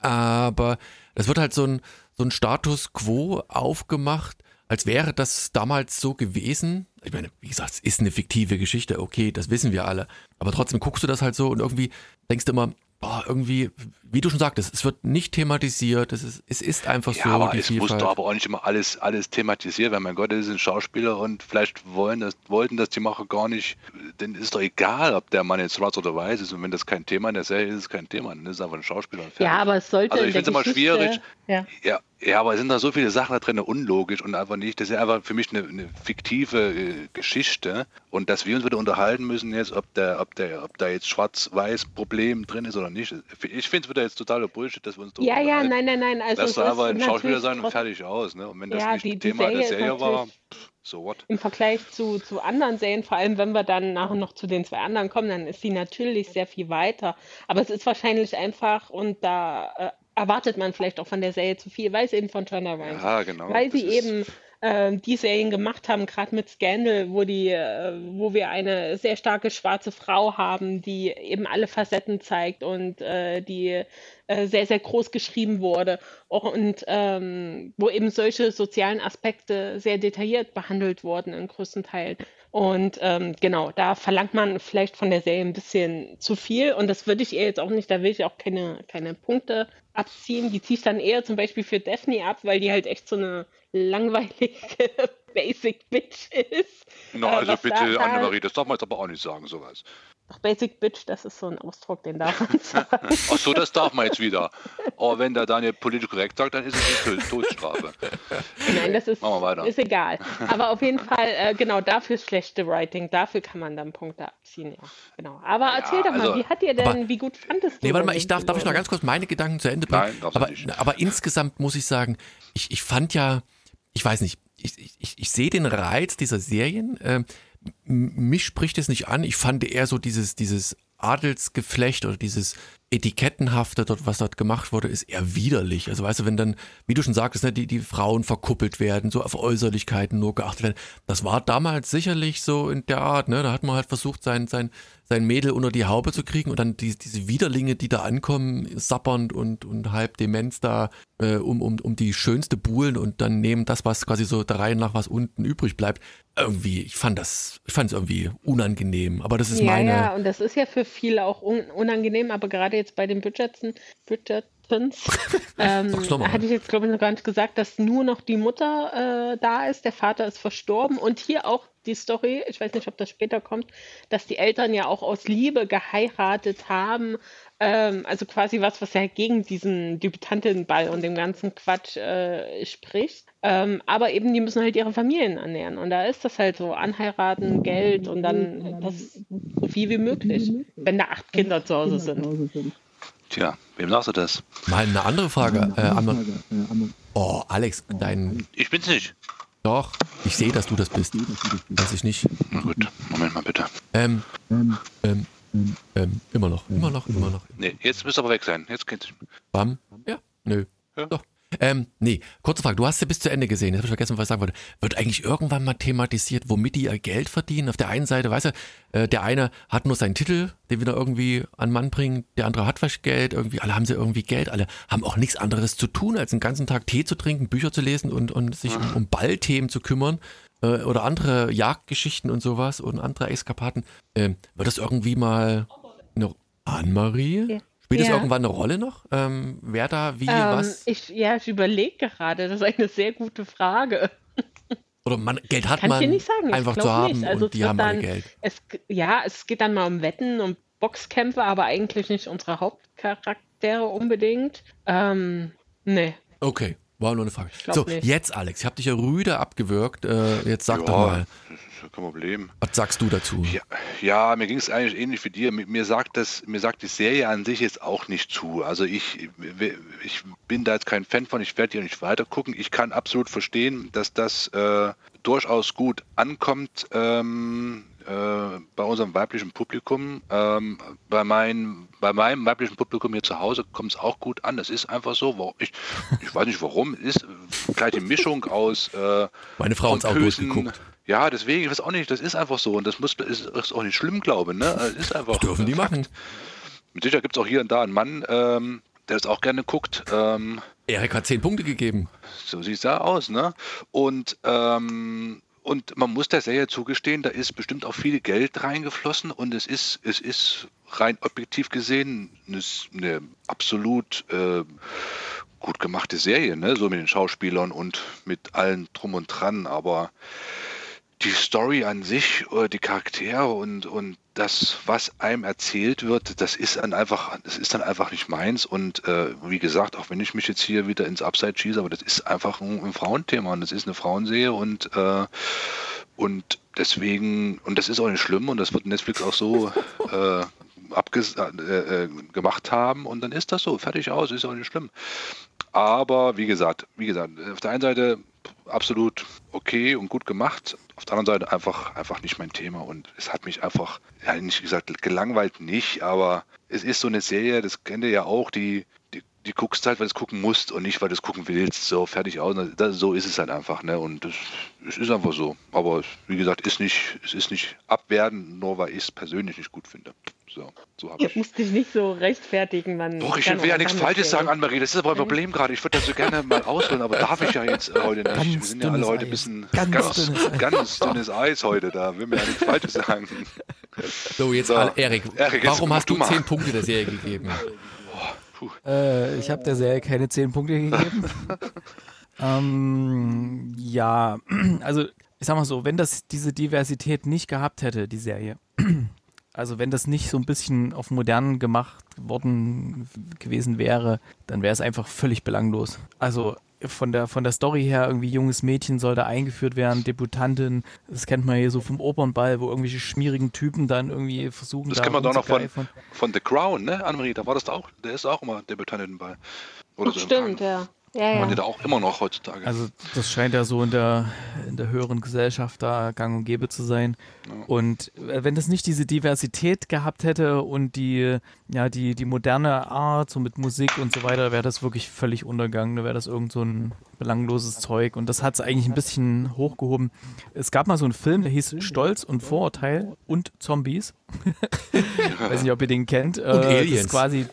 Aber das wird halt so ein, so ein Status quo aufgemacht, als wäre das damals so gewesen. Ich meine, wie gesagt, es ist eine fiktive Geschichte, okay, das wissen wir alle. Aber trotzdem guckst du das halt so und irgendwie denkst du immer, boah, irgendwie, wie du schon sagtest, es wird nicht thematisiert, es ist, es ist einfach ja, so. Aber es Vielfalt. musst du aber auch nicht immer alles, alles thematisiert werden. Mein Gott, das sind Schauspieler und vielleicht wollen das, wollten das die Macher gar nicht. Denn ist doch egal, ob der Mann jetzt schwarz oder weiß ist. Und wenn das kein Thema in der Serie ist, ist es kein Thema. Dann ist es einfach ein Schauspieler. Und ja, aber es sollte. Also ich finde es immer schwierig. Ja. ja. Ja, aber es sind da so viele Sachen da drin, unlogisch und einfach nicht. Das ist einfach für mich eine, eine fiktive äh, Geschichte. Und dass wir uns wieder unterhalten müssen jetzt, ob der, ob der, ob da jetzt schwarz-weiß Problem drin ist oder nicht. Ich finde es wieder jetzt totaler Bullshit, dass wir uns Ja, ja, nein, nein, nein. Also Lass da aber ein Schauspieler sein und fertig aus. Ne? Und wenn das ja, nicht die, Thema die der Serie war, so what? Im Vergleich zu, zu anderen Serien, vor allem wenn wir dann nachher noch zu den zwei anderen kommen, dann ist sie natürlich sehr viel weiter. Aber es ist wahrscheinlich einfach, und da äh, erwartet man vielleicht auch von der Serie zu viel, weil es eben von Turner Rhimes Ja, genau. Weil sie eben äh, die Serien gemacht haben, gerade mit Scandal, wo die, äh, wo wir eine sehr starke schwarze Frau haben, die eben alle Facetten zeigt und äh, die äh, sehr, sehr groß geschrieben wurde und ähm, wo eben solche sozialen Aspekte sehr detailliert behandelt wurden in größten Teilen. Und ähm, genau, da verlangt man vielleicht von der Serie ein bisschen zu viel. Und das würde ich ihr jetzt auch nicht, da will ich auch keine, keine Punkte abziehen. Die ziehe ich dann eher zum Beispiel für Daphne ab, weil die halt echt so eine langweilige Basic Bitch ist. Na, also bitte, Annemarie, das darf man jetzt aber auch nicht sagen, sowas. Ach, Basic Bitch, das ist so ein Ausdruck, den darf man sagen. Ach so, das darf man jetzt wieder. Aber wenn der Daniel politisch korrekt sagt, dann ist es eine Todesstrafe. Nein, das ist, ist egal. Aber auf jeden Fall, äh, genau, dafür ist schlechte Writing. Dafür kann man dann Punkte abziehen, ja. Genau. Aber ja, erzähl doch mal, also, wie hat dir denn, aber, wie gut fandest du Nee, warte mal, ich darf, darf ich noch ganz kurz meine Gedanken zu Ende bringen? Nein, aber, nicht. aber insgesamt muss ich sagen, ich, ich fand ja, ich weiß nicht, ich, ich, ich sehe den Reiz dieser Serien. Äh, mich spricht es nicht an. Ich fand eher so dieses, dieses Adelsgeflecht oder dieses Etikettenhafte dort, was dort gemacht wurde, ist eher widerlich. Also weißt du, wenn dann, wie du schon sagtest, ne, die, die Frauen verkuppelt werden, so auf Äußerlichkeiten nur geachtet werden, das war damals sicherlich so in der Art, ne? Da hat man halt versucht, sein, sein, sein Mädel unter die Haube zu kriegen und dann die, diese Widerlinge, die da ankommen, sappernd und, und halb Demenz da äh, um, um, um die schönste buhlen und dann nehmen das, was quasi so der Reihe nach was unten übrig bleibt. Irgendwie, ich fand das, ich fand es irgendwie unangenehm. Aber das ist ja, meine. Ja, und das ist ja für viele auch un unangenehm, aber gerade jetzt bei den Bridgerton, Bridgertons ähm, hatte ich jetzt, glaube ich, noch gar nicht gesagt, dass nur noch die Mutter äh, da ist, der Vater ist verstorben. Und hier auch die Story, ich weiß nicht, ob das später kommt, dass die Eltern ja auch aus Liebe geheiratet haben. Ähm, also quasi was, was ja gegen diesen Debütantinnenball und dem ganzen Quatsch äh, spricht. Ähm, aber eben, die müssen halt ihre Familien ernähren. Und da ist das halt so, anheiraten, Geld und dann das so viel wie möglich, wenn da acht Kinder zu Hause sind. Tja, wem sagst du das? Mal eine andere Frage. Äh, oh, Alex, dein. Ich bin's nicht. Doch, ich sehe, dass du das bist. Weiß ich nicht. Na gut, Moment mal bitte. Ähm, ähm, ähm, immer noch, immer noch, immer noch. Nee, jetzt müsst ihr aber weg sein. Jetzt geht's. Bam? Ja, nö. Ja. Doch. Ähm, nee, kurze Frage. Du hast ja bis zu Ende gesehen. Jetzt habe ich vergessen, was ich sagen wollte. Wird eigentlich irgendwann mal thematisiert, womit die ihr Geld verdienen? Auf der einen Seite, weißt du, äh, der eine hat nur seinen Titel, den wieder irgendwie an Mann bringen. Der andere hat was Geld. Irgendwie, alle haben sie irgendwie Geld. Alle haben auch nichts anderes zu tun, als den ganzen Tag Tee zu trinken, Bücher zu lesen und, und sich um, um Ballthemen zu kümmern. Äh, oder andere Jagdgeschichten und sowas und andere Eskapaden. Äh, wird das irgendwie mal eine Anne-Marie? Ja. Spielt ja. das irgendwann eine Rolle noch? Ähm, wer da wie ähm, was? Ich, ja, ich überlege gerade. Das ist eine sehr gute Frage. Oder man, Geld hat Kann man nicht sagen. einfach zu haben also und die haben dann, alle Geld. Es, ja, es geht dann mal um Wetten und Boxkämpfe, aber eigentlich nicht unsere Hauptcharaktere unbedingt. Ähm, nee. Okay, war nur eine Frage. So, nicht. jetzt Alex, ich habe dich ja rüde abgewürgt. Äh, jetzt sag ja, doch mal kein Problem. Was sagst du dazu? Ja, ja mir ging es eigentlich ähnlich wie dir. Mir sagt, das, mir sagt die Serie an sich jetzt auch nicht zu. Also ich, ich bin da jetzt kein Fan von, ich werde hier nicht weiter gucken. Ich kann absolut verstehen, dass das äh, durchaus gut ankommt. Ähm, äh, bei unserem weiblichen Publikum. Ähm, bei, mein, bei meinem weiblichen Publikum hier zu Hause kommt es auch gut an. Das ist einfach so. Ich, ich weiß nicht warum. Es ist vielleicht eine Mischung aus. Äh, Meine Frau hat auch durchgeguckt. Ja, deswegen, ich weiß auch nicht, das ist einfach so und das muss, ist, ist auch nicht schlimm, glaube ich. Ne? Das ist einfach. Das dürfen die machen. Mit Sicherheit gibt es auch hier und da einen Mann, ähm, der das auch gerne guckt. Ähm, Erik hat zehn Punkte gegeben. So sieht es da aus, ne? Und, ähm, und man muss der Serie zugestehen, da ist bestimmt auch viel Geld reingeflossen und es ist, es ist rein objektiv gesehen eine, eine absolut äh, gut gemachte Serie, ne? So mit den Schauspielern und mit allen drum und dran, aber die Story an sich, oder die Charaktere und, und das, was einem erzählt wird, das ist dann einfach, das ist dann einfach nicht meins. Und äh, wie gesagt, auch wenn ich mich jetzt hier wieder ins Upside schieße, aber das ist einfach ein, ein Frauenthema und das ist eine Frauenserie und äh, und deswegen, und das ist auch nicht schlimm und das wird Netflix auch so äh, abges äh, äh, gemacht haben und dann ist das so, fertig aus, ist auch nicht schlimm. Aber wie gesagt, wie gesagt, auf der einen Seite absolut okay und gut gemacht. Auf der anderen Seite einfach, einfach nicht mein Thema und es hat mich einfach, ja, nicht gesagt, gelangweilt nicht, aber es ist so eine Serie, das kennt ihr ja auch, die, die die guckst halt, weil du es gucken musst und nicht, weil du es gucken willst. So, fertig aus. Das, so ist es halt einfach, ne? Und es ist einfach so. Aber wie gesagt, ist nicht, es ist nicht abwertend, nur weil ich es persönlich nicht gut finde. So, so habe Ihr ich. musst dich nicht so rechtfertigen, man. Doch, ich will ja nichts Falsches sagen. Annemarie. Das ist aber ein Problem gerade. Ich würde das so gerne mal ausholen, aber darf ich ja jetzt äh, heute nicht. Wir Ganz sind ja alle heute ein bisschen Ganz ganz, dünnes Eis. ganz dünnes Eis heute. Da will mir ja nichts Falsches sagen. So, jetzt So. alle- Erik, Erik, jetzt warum hast du mal. zehn Punkte der Serie gegeben? Äh, ich habe der Serie keine 10 Punkte gegeben. ähm, ja, also ich sag mal so, wenn das diese Diversität nicht gehabt hätte, die Serie, also wenn das nicht so ein bisschen auf modern gemacht worden gewesen wäre, dann wäre es einfach völlig belanglos. Also von der, von der Story her, irgendwie junges Mädchen soll da eingeführt werden, Debutantin, das kennt man hier so vom Opernball, wo irgendwelche schmierigen Typen dann irgendwie versuchen, Das da kennen wir doch noch von, von The Crown, ne, Annemarie? Da war das auch. Der ist auch immer Debütantin bei. Oder so im stimmt, Kranken- ja. Ja, Man ja. da auch immer noch heutzutage. Also das scheint ja so in der, in der höheren Gesellschaft da gang und gäbe zu sein. Und äh, wenn das nicht diese Diversität gehabt hätte und die, ja, die, die moderne Art, so mit Musik und so weiter, wäre das wirklich völlig untergegangen. Da wäre das irgend so ein belangloses Zeug. Und das hat es eigentlich ein bisschen hochgehoben. Es gab mal so einen Film, der hieß Stolz und Vorurteil und Zombies. Weiß nicht, ob ihr den kennt. Und Das Aliens. ist quasi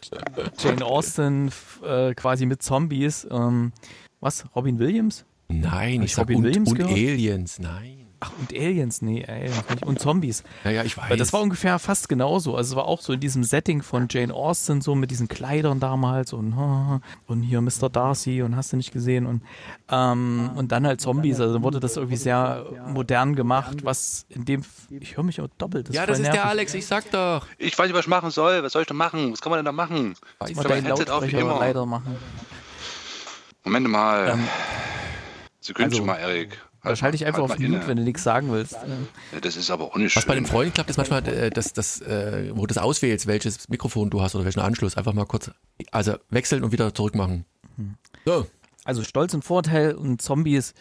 Jane Austen äh, quasi mit Zombies. Ähm, was? Robin Williams? Nein, ich ich sag Robin und, Williams und gehört? Aliens, nein. Ach, und Aliens, nee, Aliens nicht. Und Zombies. Ja, ja, ich weiß. Weil das war ungefähr fast genauso. Also es war auch so in diesem Setting von Jane Austen, so mit diesen Kleidern damals und, und hier Mr. Darcy und hast du nicht gesehen und, ähm, und dann halt Zombies. Also wurde das irgendwie sehr modern gemacht, was in dem, ich höre mich auch doppelt. ja, voll das ist der nervig. Alex, ich sag doch. ich weiß nicht, was ich machen soll. Was soll ich denn machen? Was kann man denn da machen? Weiß doch. deinen Lautsprecher immer. leider machen. Moment mal. Ähm, Sekündchen also, mal, Erik. Da schalte ich einfach halt auf Mute, inne. wenn du nichts sagen willst. Ja, das ist aber auch nicht Was bei schön. den Freunden klappt, ist manchmal, äh, dass das, äh, wo du das auswählst, welches Mikrofon du hast oder welchen Anschluss, einfach mal kurz, also wechseln und wieder zurück machen. So. Also Stolz und Vorteil und Zombies,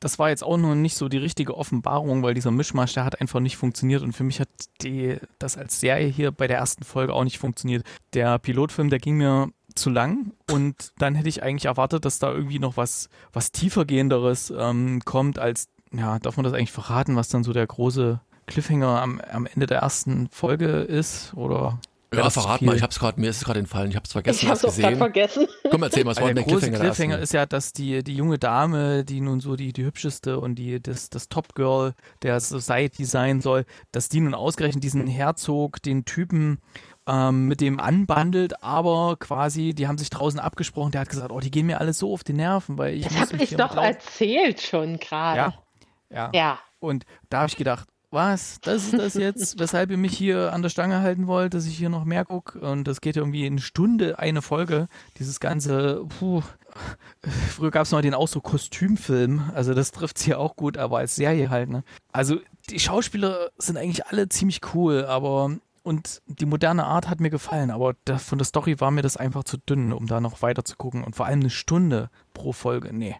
das war jetzt auch noch nicht so die richtige Offenbarung, weil dieser Mischmasch, der hat einfach nicht funktioniert und für mich hat die, das als Serie hier bei der ersten Folge auch nicht funktioniert. Der Pilotfilm, der ging mir zu lang und dann hätte ich eigentlich erwartet, dass da irgendwie noch was, was tiefergehenderes ähm, kommt als, ja, darf man das eigentlich verraten, was dann so der große Cliffhanger am, am Ende der ersten Folge ist oder? Ja, verrat mal, ich hab's gerade, mir ist es gerade entfallen, ich hab's vergessen, Ich hab's auch gerade gesehen. vergessen. Komm, erzähl mal, was war denn der der große Cliffhanger? der Cliffhanger ist ja, dass die, die junge Dame, die nun so die, die hübscheste und die, das, das Top Girl der Society sein soll, dass die nun ausgerechnet diesen Herzog, den Typen, ähm, mit dem anbandelt, aber quasi, die haben sich draußen abgesprochen, der hat gesagt, oh, die gehen mir alle so auf die Nerven, weil ich Das habe ich doch erzählt schon gerade. Ja, ja. Ja. Und da habe ich gedacht, was, das ist das jetzt, weshalb ihr mich hier an der Stange halten wollt, dass ich hier noch mehr gucke. Und das geht irgendwie in Stunde eine Folge. Dieses ganze, puh. Früher gab es noch den Ausdruck Kostümfilm. Also das trifft hier auch gut, aber als Serie halt, ne? Also die Schauspieler sind eigentlich alle ziemlich cool, aber und die moderne Art hat mir gefallen, aber da, von der Story war mir das einfach zu dünn, um da noch weiter zu gucken. Und vor allem eine Stunde pro Folge, nee.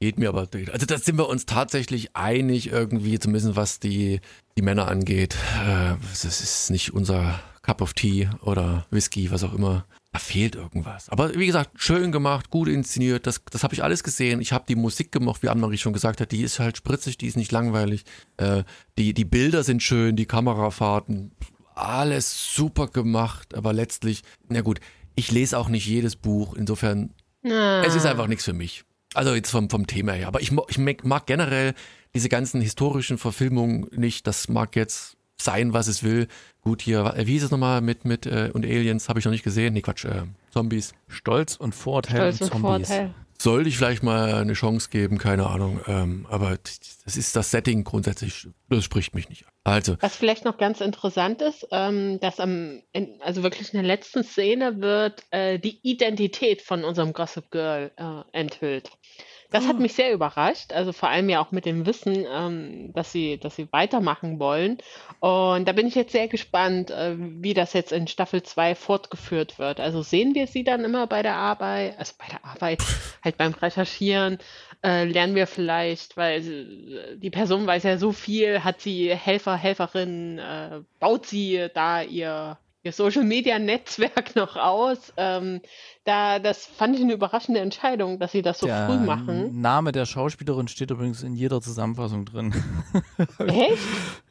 Geht mir aber durch. Also da sind wir uns tatsächlich einig irgendwie, zumindest was die, die Männer angeht. Äh, das ist nicht unser Cup of Tea oder Whisky, was auch immer. Da fehlt irgendwas. Aber wie gesagt, schön gemacht, gut inszeniert. Das, das habe ich alles gesehen. Ich habe die Musik gemocht, wie Annemarie schon gesagt hat. Die ist halt spritzig, die ist nicht langweilig. Äh, die, die Bilder sind schön, die Kamerafahrten, alles super gemacht. Aber letztlich, na gut, ich lese auch nicht jedes Buch. Insofern Ah. es ist einfach nichts für mich. Also jetzt vom, vom Thema her. Aber ich, ich mag generell diese ganzen historischen Verfilmungen nicht. Das mag jetzt sein, was es will. Gut, hier, wie hieß es nochmal mit, mit äh, und Aliens? Habe ich noch nicht gesehen. Nee, Quatsch, äh, Zombies. Stolz und Vorteil Stolz und und Zombies. Vorteil. Sollte ich vielleicht mal eine Chance geben, keine Ahnung. Ähm, aber das ist das Setting grundsätzlich, das spricht mich nicht an. Also, Was vielleicht noch ganz interessant ist, ähm, dass am, in, also wirklich in der letzten Szene wird äh, die Identität von unserem Gossip Girl äh, enthüllt. Das hat mich sehr überrascht, also vor allem ja auch mit dem Wissen, ähm, dass sie, dass sie weitermachen wollen. Und da bin ich jetzt sehr gespannt, äh, wie das jetzt in Staffel 2 fortgeführt wird. Also sehen wir sie dann immer bei der Arbeit, also bei der Arbeit, halt beim Recherchieren, äh, lernen wir vielleicht, weil äh, die Person weiß ja so viel, hat sie Helfer, Helferinnen, äh, baut sie da ihr, ihr Social Media Netzwerk noch aus. Ähm, da, das fand ich eine überraschende Entscheidung, dass sie das so der früh machen. Name der Schauspielerin steht übrigens in jeder Zusammenfassung drin. Echt?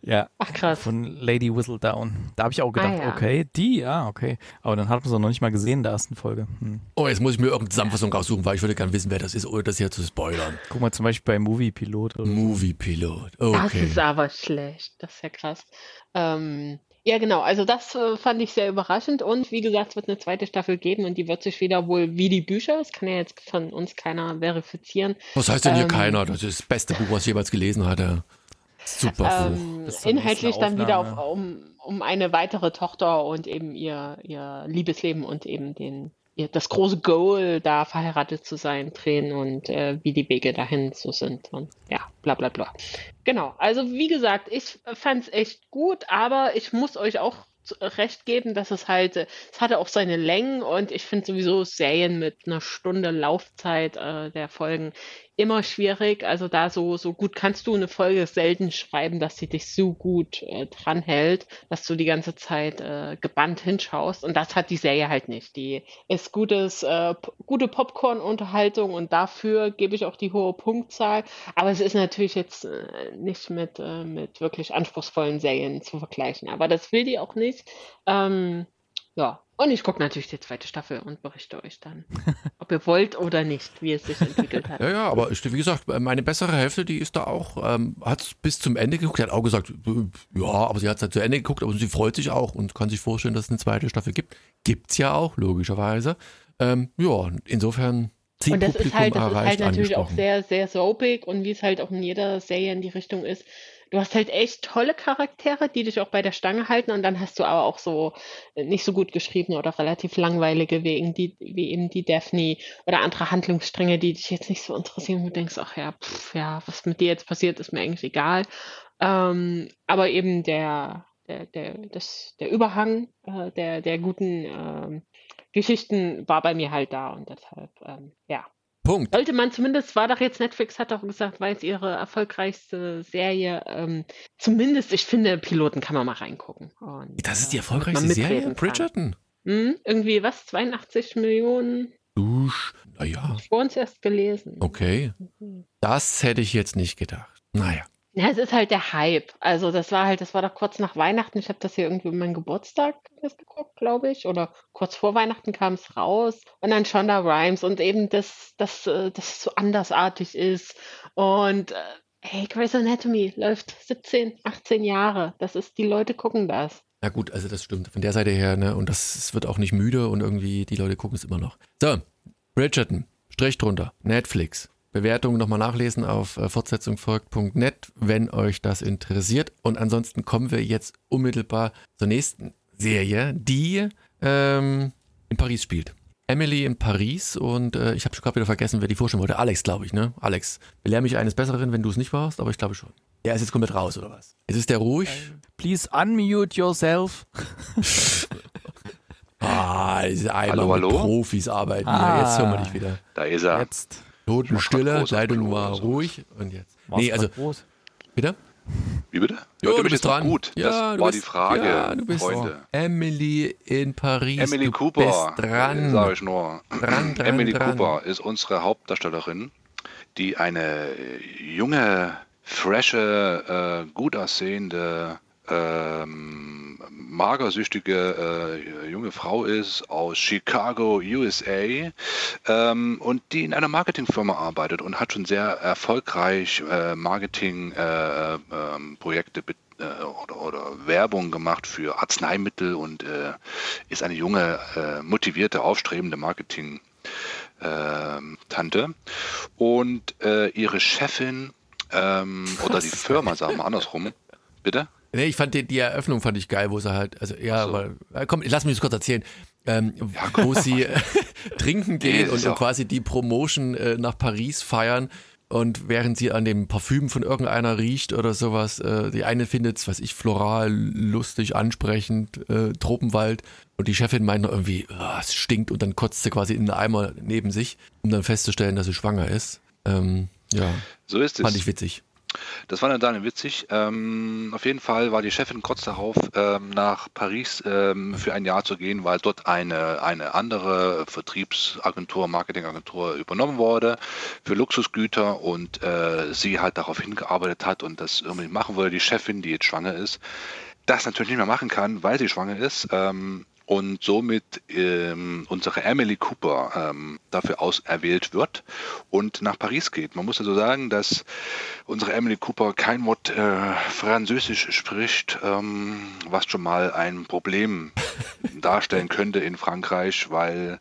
ja. Ach krass. Von Lady Whistledown. Da habe ich auch gedacht, Ah, ja. okay, die, ja, okay. Aber dann hat man es auch noch nicht mal gesehen in der ersten Folge. Hm. Oh, jetzt muss ich mir irgendeine Zusammenfassung raussuchen, weil ich würde gerne wissen, wer das ist, ohne das hier zu spoilern. Guck mal zum Beispiel bei Movie Pilot. Movie Pilot. Das Okay. ist aber schlecht. Das ist ja krass. Ähm, ja, genau. Also das äh, fand ich sehr überraschend. Und wie gesagt, es wird eine zweite Staffel geben und die wird sich wieder wohl wie die Bücher, das kann ja jetzt von uns keiner verifizieren, Was heißt denn hier Ähm, keiner? Das ist das beste Buch, was ich jemals gelesen hatte. Super Buch. ähm, inhaltlich dann wieder auf, um, um eine weitere Tochter und eben ihr, ihr Liebesleben und eben den, das große Goal, da verheiratet zu sein, drehen und äh, wie die Wege dahin so sind und ja, bla bla bla. Genau, also wie gesagt, ich fand es echt gut, aber ich muss euch auch recht geben, dass es halt, äh, es hatte auch seine Längen und ich finde sowieso Serien mit einer Stunde Laufzeit äh, der Folgen immer schwierig. Also da so, so gut kannst du eine Folge selten schreiben, dass sie dich so gut äh, dranhält, dass du die ganze Zeit äh, gebannt hinschaust. Und das hat die Serie halt nicht. Die ist gutes, äh, gute Popcorn-Unterhaltung und dafür gebe ich auch die hohe Punktzahl. Aber es ist natürlich jetzt äh, nicht mit, äh, mit wirklich anspruchsvollen Serien zu vergleichen. Aber das will die auch nicht. Ähm, ja, und ich gucke natürlich die zweite Staffel und berichte euch dann, ob ihr wollt oder nicht, wie es sich entwickelt hat. Ja, ja, aber ich, wie gesagt, meine bessere Hälfte, die ist da auch, ähm, hat bis zum Ende geguckt. Sie hat auch gesagt, äh, ja, aber sie hat halt zu Ende geguckt, aber sie freut sich auch und kann sich vorstellen, dass es eine zweite Staffel gibt. Gibt's ja auch, logischerweise. Ähm, ja, insofern Und das Zielpublikum ist halt, das ist halt natürlich auch sehr, sehr soapig und wie es halt auch in jeder Serie in die Richtung ist. Du hast halt echt tolle Charaktere, die dich auch bei der Stange halten und dann hast du aber auch so äh, nicht so gut geschriebene oder relativ langweilige wie, eben die, wie eben die Daphne oder andere Handlungsstränge, die dich jetzt nicht so interessieren, wo du denkst, ach ja, pff, ja, was mit dir jetzt passiert, ist mir eigentlich egal. Ähm, aber eben der, der, der, das, der Überhang äh, der, der guten ähm, Geschichten war bei mir halt da und deshalb, ähm, ja. Punkt. Sollte man zumindest, war doch jetzt Netflix, hat doch gesagt, war jetzt ihre erfolgreichste Serie. Ähm, zumindest, ich finde, Piloten kann man mal reingucken. Und, Das ist die äh, erfolgreichste Serie. Bridgerton. Hm, irgendwie was? 82 Millionen? Dusch. Naja, Vor uns erst gelesen. okay. Das hätte ich jetzt nicht gedacht. Naja. Ja, es ist halt der Hype. Also das war halt, das war doch kurz nach Weihnachten. Ich habe das hier irgendwie um meinen Geburtstag geguckt, glaube ich. Oder kurz vor Weihnachten kam es raus. Und dann Shonda Rhimes und eben das, das, äh, das es so andersartig ist. Und äh, hey, Grey's Anatomy läuft 17, 18 Jahre. Das ist, die Leute gucken das. Na gut, also das stimmt. Von der Seite her, ne, und das wird auch nicht müde und irgendwie die Leute gucken es immer noch. So, Bridgerton, Strich drunter, Netflix. Bewertungen nochmal nachlesen auf äh, fortsetzungfolgt.net, wenn euch das interessiert. Und ansonsten kommen wir jetzt unmittelbar zur nächsten Serie, die ähm, in Paris spielt. Emily in Paris und äh, ich habe schon gerade wieder vergessen, wer die vorstellen wollte. Alex, glaube ich, ne? Alex, belehr mich eines Besseren, wenn du es nicht warst, aber ich glaube schon. Er ist jetzt komplett raus, oder was? Jetzt ist der ruhig. Please unmute yourself. Ah, diese einmal Hallo, mit hallo? Profis arbeiten. Ah. Ja, jetzt hören wir dich wieder. Da ist er. Jetzt. Totenstille, Leitung war ruhig und jetzt. War's Nee, also, groß. bitte? Wie bitte? Ja, du bist noch dran. gut? Ja, das du war bist, die Frage, ja, du bist Freunde. Emily in Paris. Emily du Cooper, bist dran. sage ich nur. Dran, dran, Emily dran. Cooper ist unsere Hauptdarstellerin, die eine junge, frische, äh, gut aussehende, ähm, magersüchtige äh, junge Frau ist aus Chicago, USA ähm, und die in einer Marketingfirma arbeitet und hat schon sehr erfolgreich äh, Marketingprojekte äh, ähm, äh, oder, oder Werbung gemacht für Arzneimittel und äh, ist eine junge, äh, motivierte, aufstrebende Marketing ähm, und ihre Chefin ähm, oder die Firma, sagen wir andersrum. Bitte? Nee, ich fand die, die Eröffnung fand ich geil, wo sie halt, also ja, So. aber äh, komm, lass mich das kurz erzählen. Ähm, wo sie äh, trinken gehen und, ja und quasi die Promotion äh, nach Paris feiern und während sie an dem Parfüm von irgendeiner riecht oder sowas, äh, die eine findet was ich, floral, lustig, ansprechend, äh, Tropenwald und die Chefin meint noch irgendwie, "Ah, es stinkt und dann kotzt sie quasi in den Eimer neben sich, um dann festzustellen, dass sie schwanger ist. Ähm, ja, So ist es. fand ich witzig. Das war dann witzig. Ähm, auf jeden Fall war die Chefin kurz darauf, ähm, nach Paris ähm, für ein Jahr zu gehen, weil dort eine, eine andere Vertriebsagentur, Marketingagentur übernommen wurde für Luxusgüter und äh, sie halt darauf hingearbeitet hat und das irgendwie machen wollte, die Chefin, die jetzt schwanger ist, das natürlich nicht mehr machen kann, weil sie schwanger ist. Ähm, und somit ähm, unsere Emily Cooper ähm, dafür auserwählt wird und nach Paris geht. Man muss also sagen, dass unsere Emily Cooper kein Wort äh, Französisch spricht, ähm, was schon mal ein Problem darstellen könnte in Frankreich, weil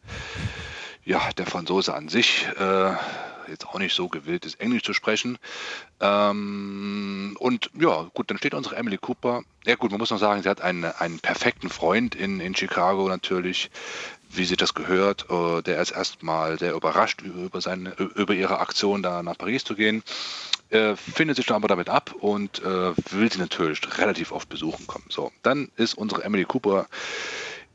ja der Franzose an sich äh, jetzt auch nicht so gewillt ist, Englisch zu sprechen. Ähm, und ja, gut, dann steht unsere Emily Cooper. Ja gut, man muss noch sagen, sie hat einen, einen perfekten Freund in, in Chicago natürlich, wie sie das gehört. Äh, der ist erstmal sehr überrascht über, seine, über ihre Aktion, da nach Paris zu gehen. Äh, findet sich dann aber damit ab und äh, will sie natürlich relativ oft besuchen kommen. So, dann ist unsere Emily Cooper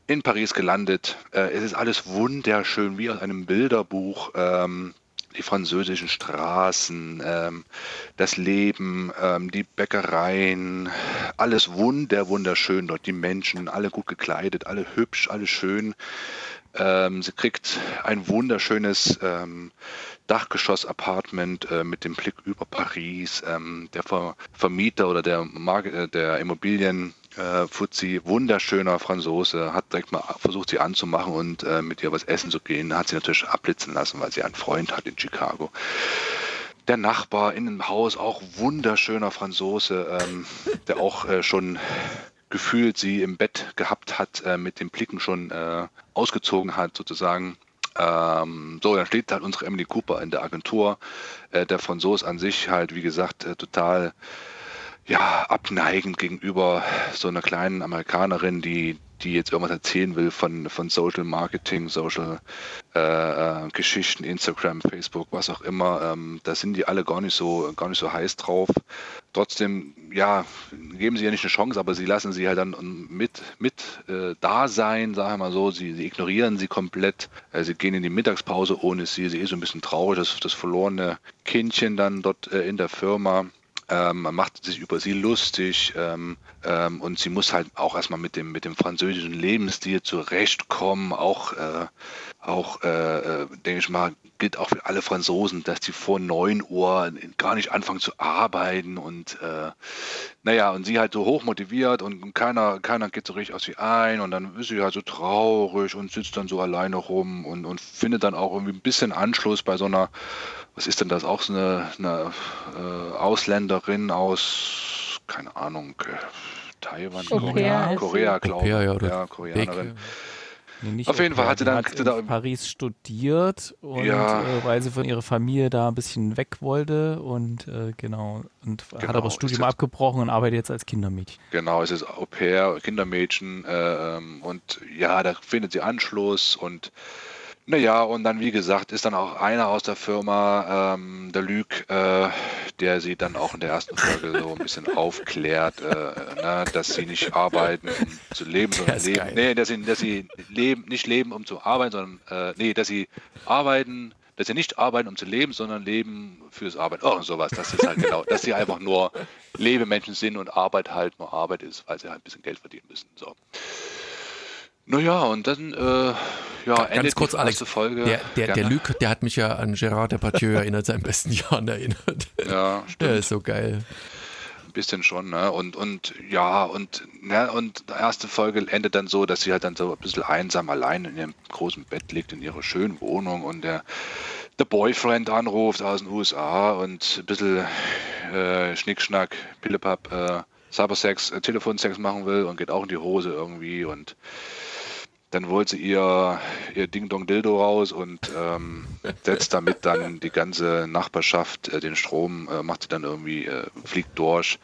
in Paris gelandet. Äh, es ist alles wunderschön, wie aus einem Bilderbuch. Ähm, die französischen Straßen, ähm, das Leben, ähm, die Bäckereien, alles wunder, wunderschön dort, die Menschen, alle gut gekleidet, alle hübsch, alle schön. Ähm, sie kriegt ein wunderschönes ähm, Dachgeschoss-Apartment äh, mit dem Blick über Paris. Ähm, der Ver Vermieter oder der, Mar äh, der Immobilien äh, Fuzzi, wunderschöner Franzose, hat direkt mal versucht, sie anzumachen und äh, mit ihr was essen zu gehen. Hat sie natürlich abblitzen lassen, weil sie einen Freund hat in Chicago. Der Nachbar in dem Haus, auch wunderschöner Franzose, ähm, der auch äh, schon gefühlt sie im Bett gehabt hat, äh, mit den Blicken schon äh, ausgezogen hat, sozusagen. Ähm, so, dann steht halt unsere Emily Cooper in der Agentur. Äh, der Franzose an sich halt, wie gesagt, total ja, abneigend gegenüber so einer kleinen Amerikanerin, die, die jetzt irgendwas erzählen will von, von Social Marketing, Social äh, äh, Geschichten, Instagram, Facebook, was auch immer. Ähm, da sind die alle gar nicht so, gar nicht so heiß drauf. Trotzdem, ja, geben sie ja nicht eine Chance, aber sie lassen sie halt dann mit, mit äh, da sein, sagen wir mal so. Sie, sie ignorieren sie komplett. Äh, sie gehen in die Mittagspause ohne sie. Sie ist so ein bisschen traurig, das, das verlorene Kindchen dann dort äh, in der Firma ähm, man macht sich über sie lustig ähm, ähm, und sie muss halt auch erstmal mit dem, mit dem französischen Lebensstil zurechtkommen. Auch, äh, auch äh, äh denke ich mal, gilt auch für alle Franzosen, dass die vor 9 Uhr gar nicht anfangen zu arbeiten und äh, naja, und sie halt so hoch motiviert und keiner, keiner geht so richtig aus sie ein und dann ist sie halt so traurig und sitzt dann so alleine rum und, und findet dann auch irgendwie ein bisschen Anschluss bei so einer was ist denn das, auch so eine, eine äh, Ausländerin aus, keine Ahnung, äh, Taiwan, Korea, Korea, glaube ich. Ja, ja, Koreanerin. Nee, Auf jeden Fall hatte dann hat in Paris studiert und ja. äh, weil sie von ihrer Familie da ein bisschen weg wollte und äh, genau und genau, hat aber das Studium abgebrochen und arbeitet jetzt als Kindermädchen. Genau, es ist Au pair, Kindermädchen äh, ähm, und ja, da findet sie Anschluss und naja, und dann, wie gesagt, ist dann auch einer aus der Firma, ähm, der Lüg, äh, der sie dann auch in der ersten Folge so ein bisschen aufklärt, äh, ne, dass sie nicht arbeiten, um zu leben, sondern leben. Nee, dass sie, dass sie leben, nicht leben, um zu arbeiten, sondern, äh, nee, dass sie arbeiten, dass sie nicht arbeiten, um zu leben, sondern leben fürs Arbeiten. Oh, und sowas. Das ist halt genau, dass sie einfach nur Lebemenschen sind und Arbeit halt nur Arbeit ist, weil sie halt ein bisschen Geld verdienen müssen. So. Naja, und dann, äh, ja, Ganz kurz, Alex, Folge. Der, der, der Luc, der hat mich ja an Gerard Depardieu erinnert, seinen besten Jahren erinnert. Ja, stimmt. Der ist so geil. Ein bisschen schon, ne? Und, und ja, und, ne, und die erste Folge endet dann so, dass sie halt dann so ein bisschen einsam allein in ihrem großen Bett liegt, in ihrer schönen Wohnung und der, der Boyfriend anruft aus den USA und ein bisschen äh, Schnickschnack, Pillepapp, äh, Cybersex, äh, Telefonsex machen will und geht auch in die Hose irgendwie und dann holt sie ihr, ihr Ding-Dong-Dildo raus und ähm, setzt damit dann die ganze Nachbarschaft äh, den Strom, äh, macht sie dann irgendwie, äh, fliegt durch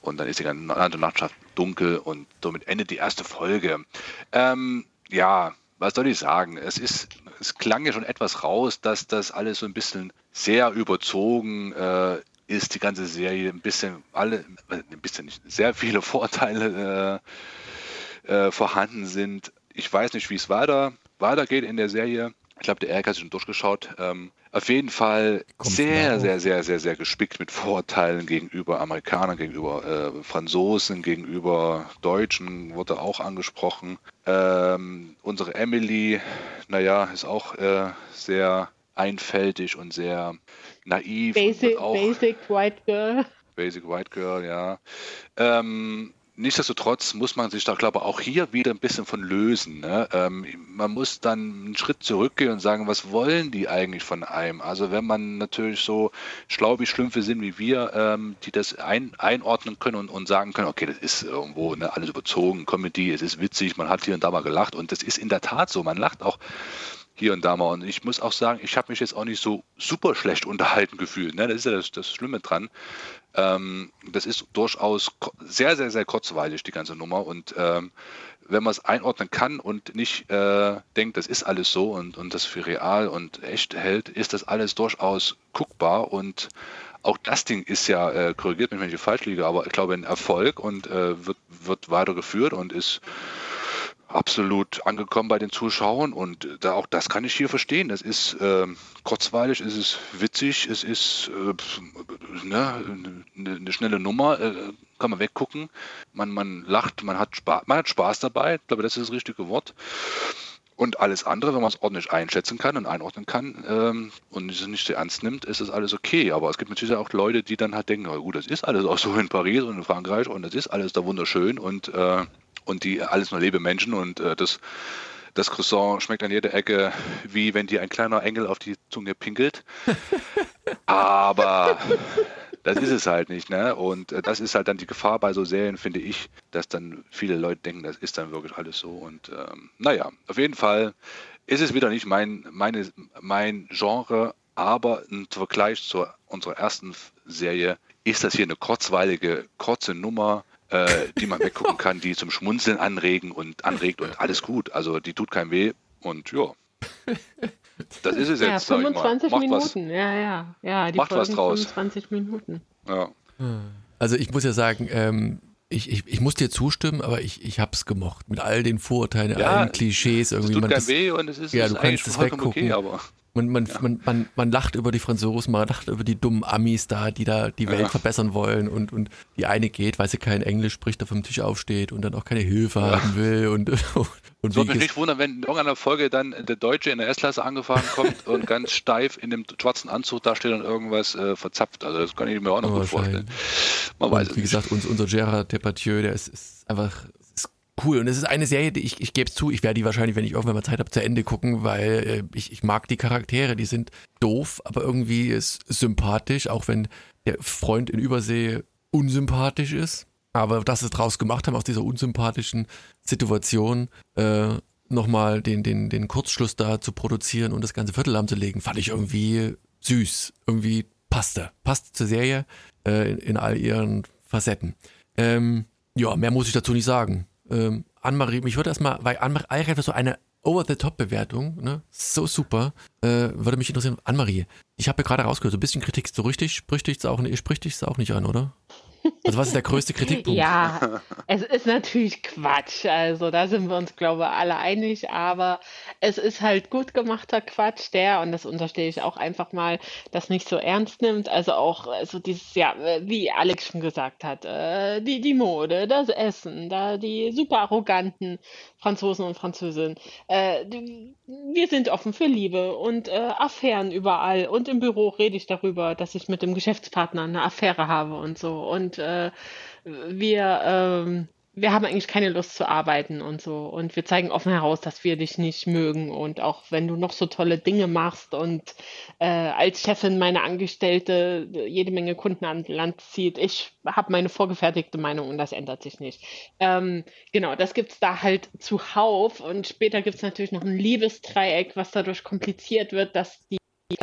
und dann ist die ganze Nachbarschaft dunkel und somit endet die erste Folge. Ähm, ja, was soll ich sagen? Es ist, es klang ja schon etwas raus, dass das alles so ein bisschen sehr überzogen äh, ist, die ganze Serie ein bisschen, alle, äh, ein bisschen nicht, sehr viele Vorteile äh, vorhanden sind ich weiß nicht, wie es weiter, weitergeht in der Serie. Ich glaube, der Erik hat sich schon durchgeschaut. Ähm, auf jeden Fall Kommt's sehr, sehr, sehr, sehr, sehr gespickt mit Vorurteilen gegenüber Amerikanern, gegenüber äh, Franzosen, gegenüber Deutschen, wurde auch angesprochen. Ähm, unsere Emily, naja, ist auch äh, sehr einfältig und sehr naiv. und Basic, wird auch, Basic White Girl. Basic White Girl, ja. Ähm, nichtsdestotrotz muss man sich da, glaube ich, auch hier wieder ein bisschen von lösen. Ne? Ähm, man muss dann einen Schritt zurückgehen und sagen, was wollen die eigentlich von einem? Also wenn man natürlich so schlau wie Schlümpfe sind wie wir, ähm, die das ein, einordnen können und, und sagen können, okay, das ist irgendwo ne, alles überzogen, Comedy, es ist witzig, man hat hier und da mal gelacht und das ist in der Tat so, man lacht auch hier und da mal. Und ich muss auch sagen, ich habe mich jetzt auch nicht so super schlecht unterhalten gefühlt. Ne? Das ist ja das, das Schlimme dran. Ähm, das ist durchaus sehr, sehr, sehr kurzweilig, die ganze Nummer. Und ähm, wenn man es einordnen kann und nicht äh, denkt, das ist alles so und, und das für real und echt hält, ist das alles durchaus guckbar. Und auch das Ding ist ja, äh, korrigiert mich, wenn ich falsch liege, aber ich glaube, ein Erfolg und äh, wird, wird weitergeführt und ist absolut angekommen bei den Zuschauern und äh, da auch das kann ich hier verstehen. Das ist ähm, kurzweilig, es ist witzig, es ist äh, ne, eine, schnelle Nummer, äh, kann man weggucken. Man, man lacht, man hat, Spaß, man hat Spaß dabei. Ich glaube, das ist das richtige Wort. Und alles andere, wenn man es ordentlich einschätzen kann und einordnen kann ähm, und es nicht so ernst nimmt, ist das alles okay. Aber es gibt natürlich auch Leute, die dann halt denken, na gut, das ist alles auch so in Paris und in Frankreich und das ist alles da wunderschön und, äh, und die alles nur Lebemenschen und äh, das, das Croissant schmeckt an jeder Ecke, wie wenn dir ein kleiner Engel auf die Zunge pinkelt. Aber das ist es halt nicht, ne? Und äh, das ist halt dann die Gefahr bei so Serien, finde ich, dass dann viele Leute denken, das ist dann wirklich alles so. Und ähm, naja, auf jeden Fall ist es wieder nicht mein, meine, mein Genre, aber im Vergleich zu unserer ersten Serie ist das hier eine kurzweilige, kurze Nummer, äh, die man weggucken kann, die zum Schmunzeln anregen und anregt und alles gut. Also die tut keinem weh und ja. Das ist es Ja, jetzt, sag ich mal. 25 Macht was. Minuten. Ja, ja. Ja, die Macht was Folgen draus. 25 Minuten. Ja. Also ich muss ja sagen, ähm, ich, ich, ich muss dir zustimmen, aber ich, ich hab's gemocht. Mit all den Vorurteilen, Ja, allen Klischees Es irgendwie. tut Man, keinem das, weh und es ist, Ja, es du kannst es vollkommen okay, weggucken. aber man, man, man, man, man lacht über die Franzosen, man lacht über die dummen Amis da, die da die Welt Ja. verbessern wollen und, und die eine geht, weil sie kein Englisch spricht, da vom Tisch aufsteht und dann auch keine Hilfe haben will und, und es würde mich nicht wundern, wenn in irgendeiner Folge dann der Deutsche in der S-Klasse angefahren kommt und ganz steif in dem schwarzen Anzug da steht und irgendwas äh, verzapft. Also das kann ich mir auch noch gut vorstellen. Man weiß es wie nicht. gesagt, uns, unser Gerard Depardieu, der ist, ist einfach cool. Und es ist eine Serie, die ich, ich gebe es zu, ich werde die wahrscheinlich, wenn ich irgendwann mal Zeit habe, zu Ende gucken, weil äh, ich, ich mag die Charaktere, die sind doof, aber irgendwie ist sympathisch, auch wenn der Freund in Übersee unsympathisch ist. Aber dass sie draus gemacht haben, aus dieser unsympathischen Situation, äh, nochmal den, den, den Kurzschluss da zu produzieren und das ganze Viertel lahmzulegen, fand ich irgendwie süß. Irgendwie passte. Passt zur Serie äh, in, in all ihren Facetten. Ähm, ja, mehr muss ich dazu nicht sagen. Ähm, Annemarie, mich würde erstmal, weil Annemarie einfach so eine Over-the-Top-Bewertung, ne? So super. Äh, würde mich interessieren. Annemarie, ich habe ja gerade rausgehört, so ein bisschen Kritik so richtig, spricht dich auch spricht dich auch nicht an, oder? Also was ist der größte Kritikpunkt? Ja, es ist natürlich Quatsch. Also da sind wir uns, glaube ich, alle einig. Aber es ist halt gut gemachter Quatsch, der, und das unterstelle ich auch einfach mal, das nicht so ernst nimmt. Also auch also dieses, ja, wie Alex schon gesagt hat, äh, die, die Mode, das Essen, da die super arroganten Franzosen und Französinnen. Äh, wir sind offen für Liebe und äh, Affären überall. Und im Büro rede ich darüber, dass ich mit dem Geschäftspartner eine Affäre habe und so. Und äh, wir, ähm, wir haben eigentlich keine Lust zu arbeiten und so. Und wir zeigen offen heraus, dass wir dich nicht mögen. Und auch wenn du noch so tolle Dinge machst und äh, als Chefin meine Angestellte jede Menge Kunden an Land zieht, ich habe meine vorgefertigte Meinung und das ändert sich nicht. Ähm, genau, das gibt's da halt zuhauf. Und später gibt's natürlich noch ein Liebesdreieck, was dadurch kompliziert wird, dass die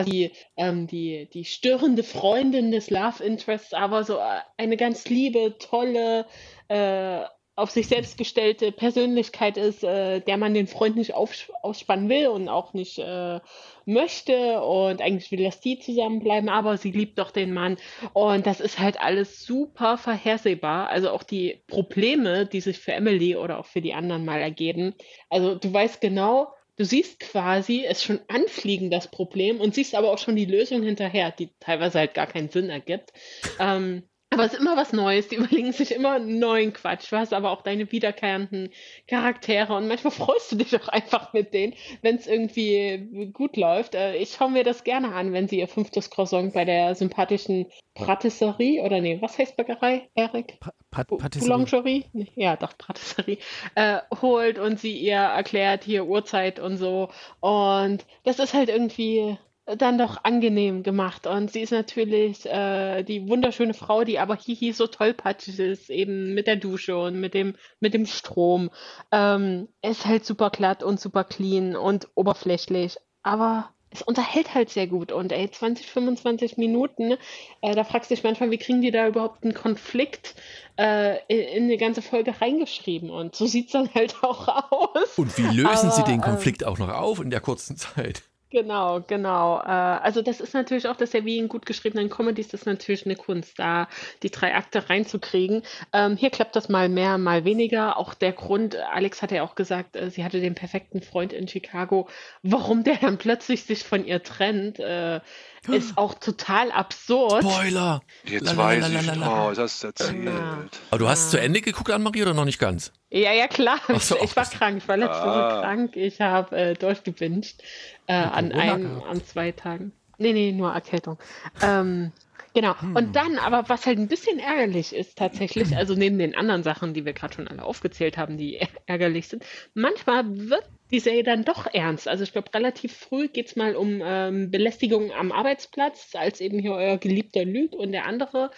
die, ähm, die, die störende Freundin des Love Interests, aber so äh, eine ganz liebe, tolle, äh, auf sich selbst gestellte Persönlichkeit ist, äh, der man den Freund nicht ausspannen will und auch nicht äh, möchte und eigentlich will, dass die zusammenbleiben, aber sie liebt doch den Mann und das ist halt alles super vorhersehbar. Also auch die Probleme, die sich für Emily oder auch für die anderen mal ergeben. Also du weißt genau, du siehst quasi es schon anfliegen, das Problem, und siehst aber auch schon die Lösung hinterher, die teilweise halt gar keinen Sinn ergibt. Ähm, aber es ist immer was Neues, die überlegen sich immer einen neuen Quatsch. Du hast aber auch deine wiederkehrenden Charaktere und manchmal freust du dich auch einfach mit denen, wenn es irgendwie gut läuft. Äh, ich schaue mir das gerne an, wenn sie ihr fünftes Croissant bei der sympathischen Patisserie oder nee, was heißt Bäckerei, Erik? Pat Boulangerie? Ja, doch, Patisserie. Äh, holt und sie ihr erklärt hier Uhrzeit und so. Und das ist halt irgendwie dann doch angenehm gemacht. Und sie ist natürlich äh, die wunderschöne Frau, die aber hihi so tollpatschig ist, eben mit der Dusche und mit dem, mit dem Strom. Ähm, ist halt super glatt und super clean und oberflächlich. Aber es unterhält halt sehr gut. Und ey, 20, 25 Minuten, äh, da fragst du dich manchmal, wie kriegen die da überhaupt einen Konflikt äh, in, in eine ganze Folge reingeschrieben? Und so sieht es dann halt auch aus. Und wie lösen Aber, sie den Konflikt äh, auch noch auf in der kurzen Zeit? Genau, genau. Äh, also das ist natürlich auch, dass ja wie in gut geschriebenen Comedies, das ist natürlich eine Kunst, da die drei Akte reinzukriegen. Ähm, hier klappt das mal mehr, mal weniger. Auch der Grund, Alex hat ja auch gesagt, äh, sie hatte den perfekten Freund in Chicago. Warum der dann plötzlich sich von ihr trennt, äh, ist auch total absurd. Spoiler! Jetzt weiß ich, oh, das ist erzählt. Ja. Aber du hast zu Ende geguckt, Anne-Marie, oder noch nicht ganz? Ja, ja, klar. So, ich war krank. Ich war letzte ah. Woche krank. Ich habe äh, durchgebinged äh, an, ein, an zwei Tagen. Nee, nee, nur Erkältung. Ähm, Genau. Hm. Und dann, aber was halt ein bisschen ärgerlich ist tatsächlich, also neben den anderen Sachen, die wir gerade schon alle aufgezählt haben, die ärgerlich sind, manchmal wird die Serie dann doch ernst. Also ich glaube, relativ früh geht es mal um ähm, Belästigung am Arbeitsplatz, als eben hier euer geliebter Lüg und der andere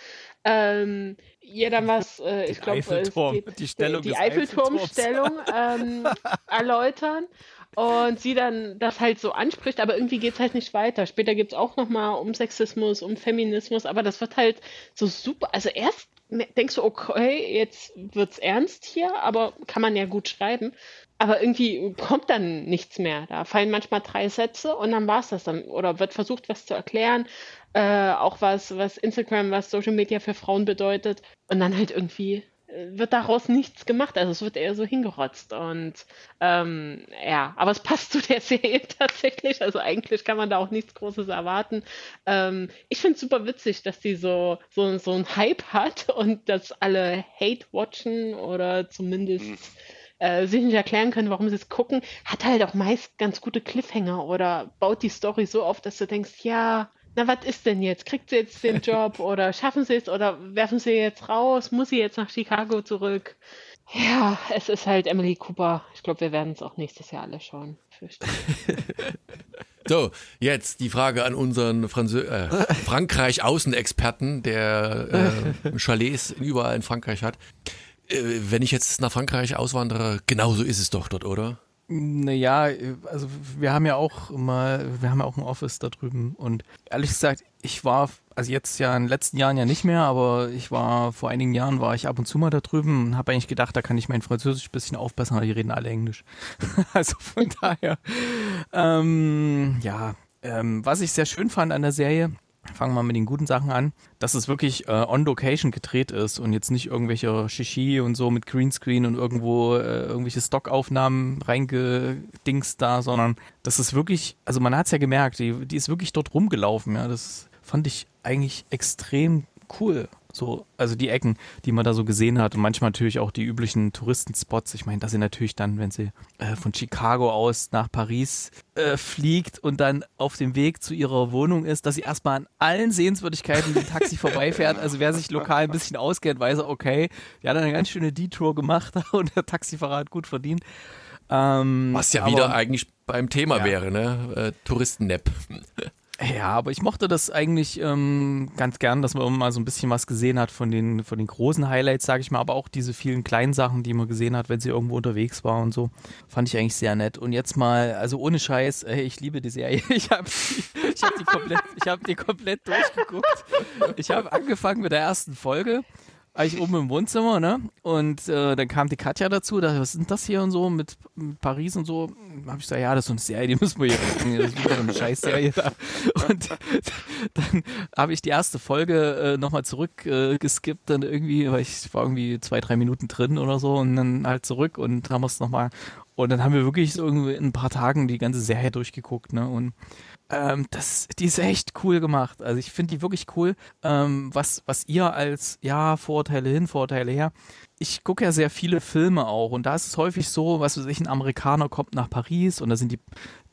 ähm, ihr dann was, äh, ich glaube, die, Stellung die Eiffelturmstellung ähm, erläutern und sie dann das halt so anspricht, aber irgendwie geht es halt nicht weiter. Später gibt es auch nochmal um Sexismus, um Feminismus, aber das wird halt so super. Also erst denkst du, okay, jetzt wird's ernst hier, aber kann man ja gut schreiben. Aber irgendwie kommt dann nichts mehr. Da fallen manchmal drei Sätze und dann war es das dann. Oder wird versucht, was zu erklären. Äh, auch was, was Instagram, was Social Media für Frauen bedeutet. Und dann halt irgendwie wird daraus nichts gemacht. Also es wird eher so hingerotzt. Und ähm, ja, aber es passt zu der Serie tatsächlich. Also eigentlich kann man da auch nichts Großes erwarten. Ähm, ich finde es super witzig, dass die so, so, so einen Hype hat und dass alle Hate watchen oder zumindest. Mhm äh, sich nicht erklären können, warum sie es gucken, hat halt auch meist ganz gute Cliffhanger oder baut die Story so auf, dass du denkst, ja, na, was ist denn jetzt? Kriegt sie jetzt den Job oder schaffen sie es oder werfen sie jetzt raus? Muss sie jetzt nach Chicago zurück? Ja, es ist halt Emily Cooper. Ich glaube, wir werden es auch nächstes Jahr alle schauen. so, jetzt die Frage an unseren Franzö äh, Frankreich-Außenexperten, der äh, Chalets überall in Frankreich hat. Äh, wenn ich jetzt nach Frankreich auswandere, genauso ist es doch dort, oder? Naja, also wir haben ja auch mal, wir haben ja auch ein Office da drüben und ehrlich gesagt, ich war, also jetzt ja in den letzten Jahren ja nicht mehr, aber ich war, vor einigen Jahren war ich ab und zu mal da drüben und habe eigentlich gedacht, da kann ich mein Französisch ein bisschen aufbessern, aber die reden alle Englisch. also von daher, ähm, ja, ähm, was ich sehr schön fand an der Serie, Fangen wir mit den guten Sachen an, dass es wirklich äh, on Location gedreht ist und jetzt nicht irgendwelche Shishi und so mit Greenscreen und irgendwo äh, irgendwelche Stockaufnahmen reingedingst da, sondern das ist wirklich, also man hat es ja gemerkt, die, die ist wirklich dort rumgelaufen, ja, das fand ich eigentlich extrem cool. So, also die Ecken, die man da so gesehen hat und manchmal natürlich auch die üblichen Touristenspots. Ich meine, dass sie natürlich dann, wenn sie äh, von Chicago aus nach Paris äh, fliegt und dann auf dem Weg zu ihrer Wohnung ist, dass sie erstmal an allen Sehenswürdigkeiten mit dem Taxi vorbeifährt. Also wer sich lokal ein bisschen auskennt, weiß er, okay, die hat eine ganz schöne Detour gemacht und der Taxifahrer hat gut verdient. Ähm, Was ja aber, wieder eigentlich beim Thema ja. wäre, ne? Äh, Touristen-Nap. Ja, aber ich mochte das eigentlich ähm, ganz gern, dass man mal so ein bisschen was gesehen hat von den, von den großen Highlights, sage ich mal, aber auch diese vielen kleinen Sachen, die man gesehen hat, wenn sie irgendwo unterwegs war und so, fand ich eigentlich sehr nett. Und jetzt mal, also ohne Scheiß, ey, ich liebe die Serie. Ich habe ich hab die, komplett, ich hab die komplett durchgeguckt. Ich habe angefangen mit der ersten Folge ich oben im Wohnzimmer, ne? Und äh, dann kam die Katja dazu, da, was sind das hier und so mit, mit Paris und so. Da habe ich gesagt, ja, das ist so eine Serie, die müssen wir hier gucken. Das ist wieder eine Scheißserie da. Und dann habe ich die erste Folge äh, nochmal zurückgeskippt, äh, dann irgendwie, weil ich war irgendwie zwei, drei Minuten drin oder so und dann halt zurück und haben wir es nochmal Und dann haben wir wirklich so irgendwie in ein paar Tagen die ganze Serie durchgeguckt, ne? Und ähm, das, die ist echt cool gemacht. Also ich finde die wirklich cool. Ähm, was, was ihr als, ja, Vorurteile hin, Vorurteile her. Ich gucke ja sehr viele Filme auch und da ist es häufig so, was weiß ich, ein Amerikaner kommt nach Paris und da sind die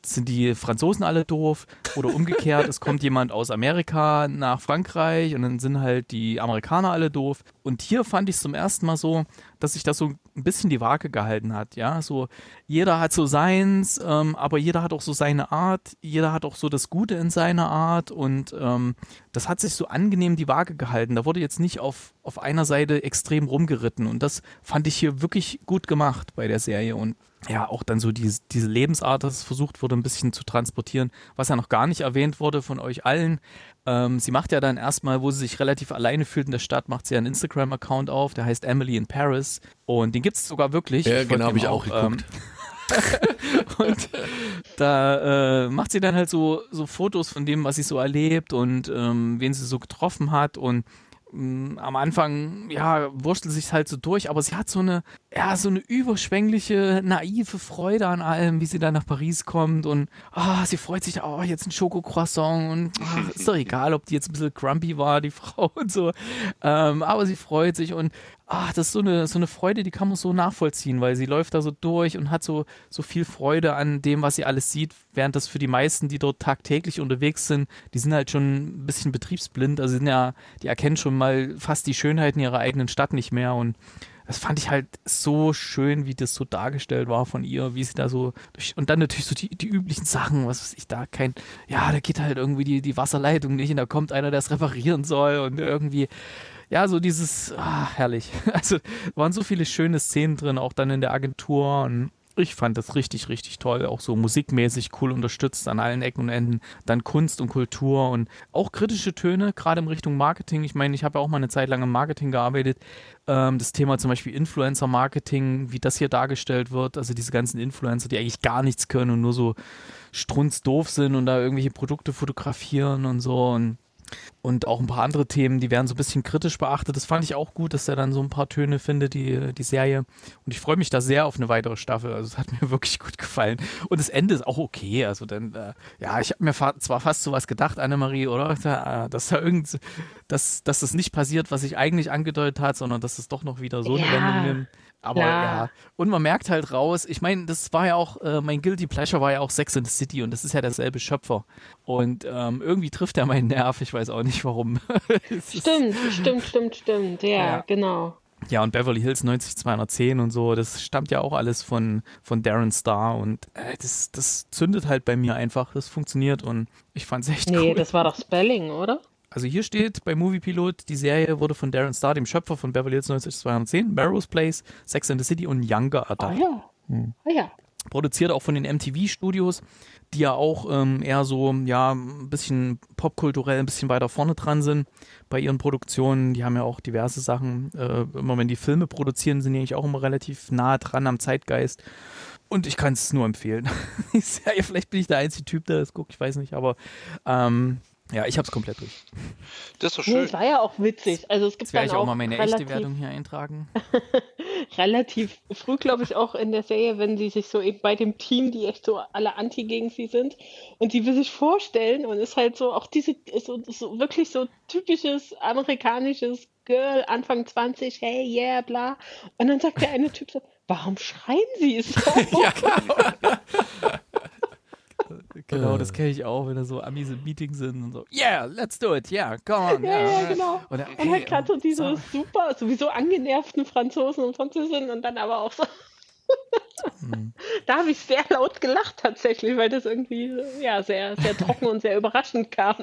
sind die Franzosen alle doof oder umgekehrt, es kommt jemand aus Amerika nach Frankreich und dann sind halt die Amerikaner alle doof. Und hier fand ich es zum ersten Mal so, dass sich das so ein bisschen die Waage gehalten hat, ja, so jeder hat so seins, ähm, aber jeder hat auch so seine Art, jeder hat auch so das Gute in seiner Art. Und ähm, das hat sich so angenehm die Waage gehalten. Da wurde jetzt nicht auf, auf einer Seite extrem rumgeritten. Und das fand ich hier wirklich gut gemacht bei der Serie. Und ja, auch dann so diese, diese Lebensart, dass es versucht wurde, ein bisschen zu transportieren, was ja noch gar nicht erwähnt wurde von euch allen. Ähm, sie macht ja dann erstmal, wo sie sich relativ alleine fühlt in der Stadt, macht sie einen Instagram-Account auf, der heißt Emily in Paris. Und den gibt es sogar wirklich. Ja, genau, habe ich auch geguckt. Ähm, und da äh, macht sie dann halt so, so Fotos von dem, was sie so erlebt und ähm, wen sie so getroffen hat und am Anfang, ja, wurstelt sich halt so durch, aber sie hat so eine, ja, so eine überschwängliche, naive Freude an allem, wie sie dann nach Paris kommt und ah, sie freut sich, oh, jetzt ein Schokocroissant und ach, ist doch egal, ob die jetzt ein bisschen grumpy war, die Frau und so, ähm, aber sie freut sich und ach, das ist so eine, so eine Freude, die kann man so nachvollziehen, weil sie läuft da so durch und hat so, so viel Freude an dem, was sie alles sieht, während das für die meisten, die dort tagtäglich unterwegs sind, die sind halt schon ein bisschen betriebsblind, also sind ja, die erkennen schon mal fast die Schönheiten ihrer eigenen Stadt nicht mehr und das fand ich halt so schön, wie das so dargestellt war von ihr, wie sie da so durch, und dann natürlich so die, die üblichen Sachen, was weiß ich, da kein, ja, da geht halt irgendwie die, die Wasserleitung nicht und da kommt einer, der es reparieren soll und irgendwie, ja, so dieses, ah, herrlich. Also waren so viele schöne Szenen drin, auch dann in der Agentur und ich fand das richtig, richtig toll. Auch so musikmäßig cool unterstützt an allen Ecken und Enden. Dann Kunst und Kultur und auch kritische Töne, gerade in Richtung Marketing. Ich meine, ich habe ja auch mal eine Zeit lang im Marketing gearbeitet. Ähm, das Thema zum Beispiel Influencer-Marketing, wie das hier dargestellt wird. Also diese ganzen Influencer, die eigentlich gar nichts können und nur so strunzdoof sind und da irgendwelche Produkte fotografieren und so. Und und auch ein paar andere Themen, die werden so ein bisschen kritisch beachtet. Das fand ich auch gut, dass er dann so ein paar Töne findet, die, die Serie. Und ich freue mich da sehr auf eine weitere Staffel. Also es hat mir wirklich gut gefallen. Und das Ende ist auch okay. Also dann, äh, ja, ich habe mir fa zwar fast sowas gedacht, Annemarie, oder? Da, dass da irgend, dass, dass das nicht passiert, was ich eigentlich angedeutet hat, sondern dass es doch noch wieder so eine ja. Wendung nimmt. Aber ja. ja. Und man merkt halt raus, ich meine, das war ja auch, äh, mein Guilty Pleasure war ja auch Sex in the City und das ist ja derselbe Schöpfer. Und ähm, irgendwie trifft er meinen Nerv, ich weiß auch nicht warum. stimmt, stimmt, stimmt, stimmt, ja, ja, genau. Ja, und Beverly Hills 90210 und so, das stammt ja auch alles von, von Darren Star und äh, das, das zündet halt bei mir einfach, das funktioniert und ich fand's echt nee, cool. Nee, das war doch Spelling, oder? Also hier steht bei Movie Pilot, die Serie wurde von Darren Star, dem Schöpfer von Beverly Hills 90210, Barrows Place, Sex and the City und Younger erdacht. Ah ja. Hm. Ah ja. Produziert auch von den MTV-Studios, die ja auch ähm, eher so, ja, ein bisschen popkulturell ein bisschen weiter vorne dran sind bei ihren Produktionen. Die haben ja auch diverse Sachen. Äh, immer wenn die Filme produzieren, sind die eigentlich auch immer relativ nah dran am Zeitgeist. Und ich kann es nur empfehlen. Die Serie, vielleicht bin ich der einzige Typ, der das guckt, ich weiß nicht, aber ähm, ja, ich habe es komplett durch. Das ist doch schön. Nee, das war ja auch witzig. Also es gibt Jetzt werde ich auch, auch mal meine echte Wertung hier eintragen. relativ früh, glaube ich, auch in der Serie, wenn sie sich so eben bei dem Team, die echt so alle anti gegen sie sind, und sie will sich vorstellen und ist halt so auch diese, so, so wirklich so typisches amerikanisches Girl, Anfang 20, hey, yeah, bla. Und dann sagt der eine Typ so, warum schreien sie es so? ja, genau. Genau, das kenne ich auch, wenn da so Amis im Meeting sind und so, yeah, let's do it, yeah, come on. Ja, ja, genau. Oder, und hey, halt gerade so diese so. super, sowieso angenervten Franzosen und Französinnen und dann aber auch so. hm. Da habe ich sehr laut gelacht tatsächlich, weil das irgendwie ja sehr, sehr trocken und sehr überraschend kam.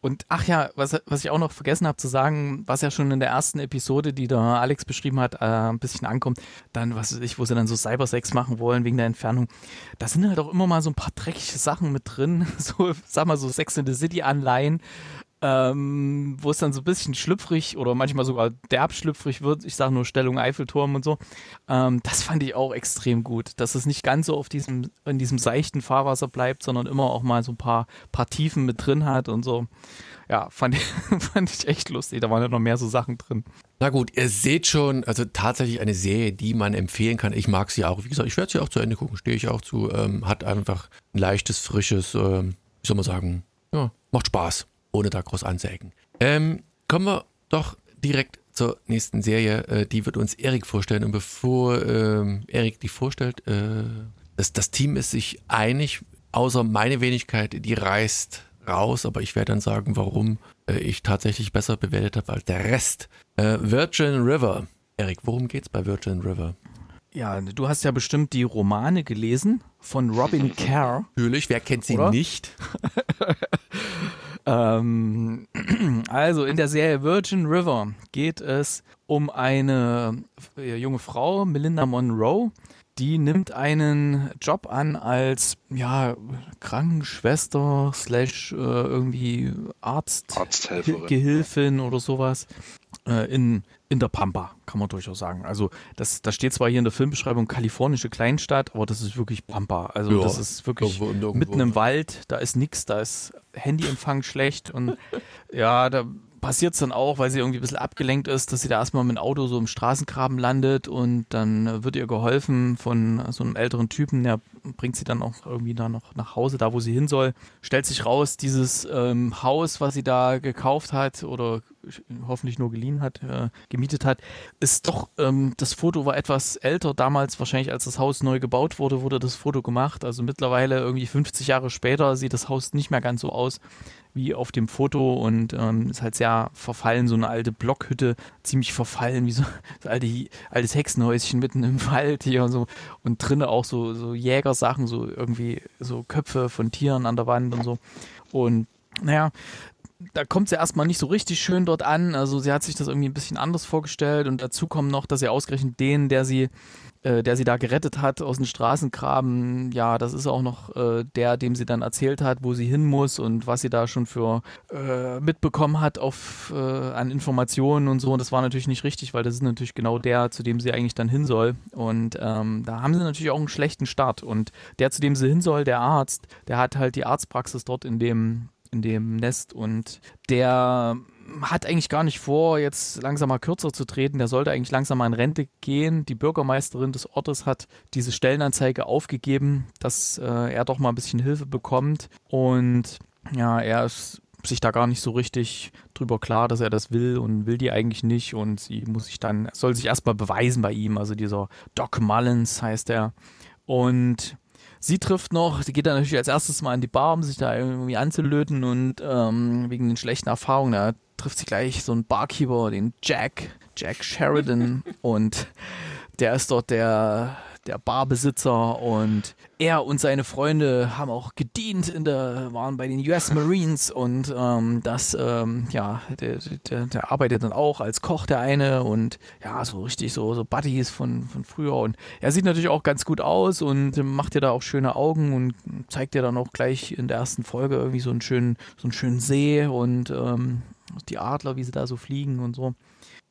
Und ach ja, was, was ich auch noch vergessen habe zu sagen, was ja schon in der ersten Episode, die da Alex beschrieben hat, äh, ein bisschen ankommt, dann, was weiß ich, wo sie dann so Cybersex machen wollen wegen der Entfernung, da sind halt auch immer mal so ein paar dreckige Sachen mit drin, so, sag mal, so Sex in the City-Anleihen. Ähm, wo es dann so ein bisschen schlüpfrig oder manchmal sogar derb schlüpfrig wird. Ich sage nur Stellung Eiffelturm und so. Ähm, das fand ich auch extrem gut, dass es nicht ganz so auf diesem, in diesem seichten Fahrwasser bleibt, sondern immer auch mal so ein paar, paar Tiefen mit drin hat und so. Ja, fand ich, fand ich echt lustig. Da waren ja noch mehr so Sachen drin. Na gut, ihr seht schon, also tatsächlich eine Serie, die man empfehlen kann. Ich mag sie auch. Wie gesagt, ich werde sie auch zu Ende gucken, stehe ich auch zu. Ähm, hat einfach ein leichtes, frisches, ähm, wie soll man sagen, ja, macht Spaß ohne da groß anzuecken. Ähm, kommen wir doch direkt zur nächsten Serie. Äh, die wird uns Erik vorstellen. Und bevor ähm, Erik die vorstellt, äh, das, das Team ist sich einig, außer meine Wenigkeit, die reißt raus, aber ich werde dann sagen, warum äh, ich tatsächlich besser bewertet habe als der Rest. Äh, Virgin River. Erik, worum geht's bei Virgin River? Ja, du hast ja bestimmt die Romane gelesen von Robin Kerr. Natürlich, wer kennt sie oder? nicht? Ähm, also in der Serie Virgin River geht es um eine äh, junge Frau, Melinda Monroe, die nimmt einen Job an als ja Krankenschwester slash äh, irgendwie Arzt Gehilfin oder sowas äh, in in der Pampa, kann man durchaus sagen. Also das, das steht zwar hier in der Filmbeschreibung kalifornische Kleinstadt, aber das ist wirklich Pampa. Also ja, das ist wirklich irgendwo, irgendwo. mitten im Wald, da ist nichts, da ist Handyempfang schlecht und ja, da passiert es dann auch, weil sie irgendwie ein bisschen abgelenkt ist, dass sie da erstmal mit dem Auto so im Straßengraben landet und dann wird ihr geholfen von so einem älteren Typen, der bringt sie dann auch irgendwie da noch nach Hause, da wo sie hin soll. Stellt sich raus, dieses ähm, Haus, was sie da gekauft hat oder hoffentlich nur geliehen hat, äh, gemietet hat, ist doch, ähm, das Foto war etwas älter. Damals, wahrscheinlich als das Haus neu gebaut wurde, wurde das Foto gemacht. Also mittlerweile irgendwie 50 Jahre später sieht das Haus nicht mehr ganz so aus wie auf dem Foto und ähm, ist halt sehr verfallen, so eine alte Blockhütte, ziemlich verfallen, wie so, so alte, altes Hexenhäuschen mitten im Wald hier und so. Und drinnen auch so, so Jägersachen, so irgendwie so Köpfe von Tieren an der Wand und so. Und naja, da kommt sie erstmal nicht so richtig schön dort an. Also sie hat sich das irgendwie ein bisschen anders vorgestellt und dazu kommt noch, dass sie ausgerechnet den, der sie äh, der sie da gerettet hat aus dem Straßengraben, ja, das ist auch noch äh, der, dem sie dann erzählt hat, wo sie hin muss und was sie da schon für äh, mitbekommen hat auf, äh, an Informationen und so. Und das war natürlich nicht richtig, weil das ist natürlich genau der, zu dem sie eigentlich dann hin soll. Und ähm, da haben sie natürlich auch einen schlechten Start. Und der, zu dem sie hin soll, der Arzt, der hat halt die Arztpraxis dort in dem in dem Nest und der hat eigentlich gar nicht vor, jetzt langsam mal kürzer zu treten. Der sollte eigentlich langsam mal in Rente gehen. Die Bürgermeisterin des Ortes hat diese Stellenanzeige aufgegeben, dass äh, er doch mal ein bisschen Hilfe bekommt. Und ja, er ist sich da gar nicht so richtig drüber klar, dass er das will und will die eigentlich nicht und sie muss sich dann, soll sich erstmal beweisen bei ihm, also dieser Doc Mullins heißt er. Und sie trifft noch, sie geht dann natürlich als erstes mal in die Bar, um sich da irgendwie anzulöten und ähm, wegen den schlechten Erfahrungen, da trifft sie gleich so einen Barkeeper, den Jack, Jack Sheridan. Und der ist dort der, der Barbesitzer und er und seine Freunde haben auch gedient in der, waren bei den US Marines und ähm, das, ähm, ja, der, der, der arbeitet dann auch als Koch, der eine und ja, so richtig so, so Buddies von, von früher und er sieht natürlich auch ganz gut aus und macht dir da auch schöne Augen und zeigt dir dann auch gleich in der ersten Folge irgendwie so einen schönen, so einen schönen See und ähm, die Adler, wie sie da so fliegen und so.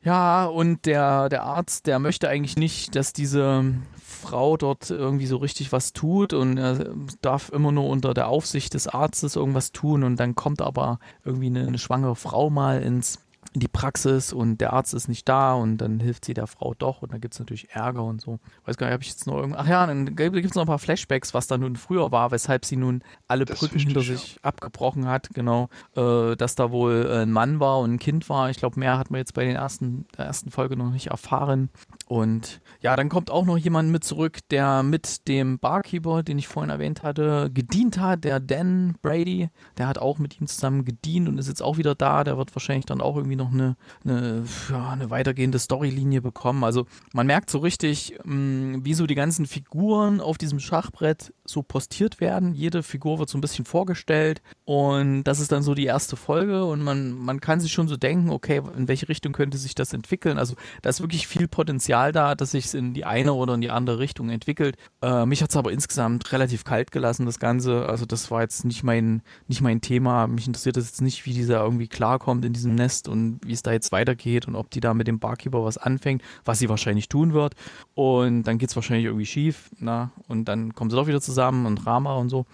Ja, und der, der Arzt, der möchte eigentlich nicht, dass diese Frau dort irgendwie so richtig was tut und er darf immer nur unter der Aufsicht des Arztes irgendwas tun und dann kommt aber irgendwie eine, eine schwangere Frau mal ins in die Praxis und der Arzt ist nicht da und dann hilft sie der Frau doch und dann gibt es natürlich Ärger und so. Weiß gar nicht, habe ich jetzt noch irgendwas. Ach ja, dann gibt es noch ein paar Flashbacks, was da nun früher war, weshalb sie nun alle das Brücken hinter sich ja. abgebrochen hat, genau. Äh, dass da wohl ein Mann war und ein Kind war. Ich glaube, mehr hat man jetzt bei den ersten, der ersten Folge noch nicht erfahren. Und ja, dann kommt auch noch jemand mit zurück, der mit dem Barkeeper, den ich vorhin erwähnt hatte, gedient hat, der Dan Brady. Der hat auch mit ihm zusammen gedient und ist jetzt auch wieder da. Der wird wahrscheinlich dann auch irgendwie noch eine, eine, ja, eine weitergehende Storylinie bekommen. Also man merkt so richtig, mh, wie so die ganzen Figuren auf diesem Schachbrett so postiert werden. Jede Figur wird so ein bisschen vorgestellt und das ist dann so die erste Folge und man, man kann sich schon so denken, okay, in welche Richtung könnte sich das entwickeln. Also da ist wirklich viel Potenzial da, dass sich in die eine oder in die andere Richtung entwickelt. Äh, mich hat es aber insgesamt relativ kalt gelassen, das Ganze. Also das war jetzt nicht mein, nicht mein Thema. Mich interessiert es jetzt nicht, wie dieser irgendwie klarkommt in diesem Nest und wie es da jetzt weitergeht und ob die da mit dem Barkeeper was anfängt, was sie wahrscheinlich tun wird. Und dann geht es wahrscheinlich irgendwie schief, na, und dann kommen sie doch wieder zusammen und Rama und so.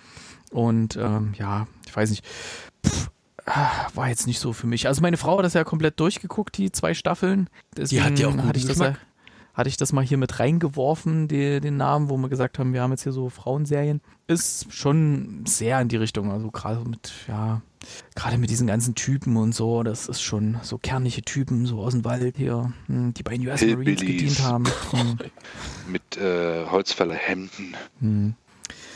Und ähm, ja, ich weiß nicht. Pff, ah, war jetzt nicht so für mich. Also meine Frau hat das ja komplett durchgeguckt, die zwei Staffeln. Deswegen Die hat ja auch guten das ja, hatte ich das mal hier mit reingeworfen, die, den Namen, wo wir gesagt haben, wir haben jetzt hier so Frauenserien. Ist schon sehr in die Richtung. Also gerade mit, ja, gerade mit diesen ganzen Typen und so, das ist schon so kernige Typen, so aus dem Wald hier, hm, die bei den US Marines gedient haben. Mit äh, Holzfällerhemden. hm.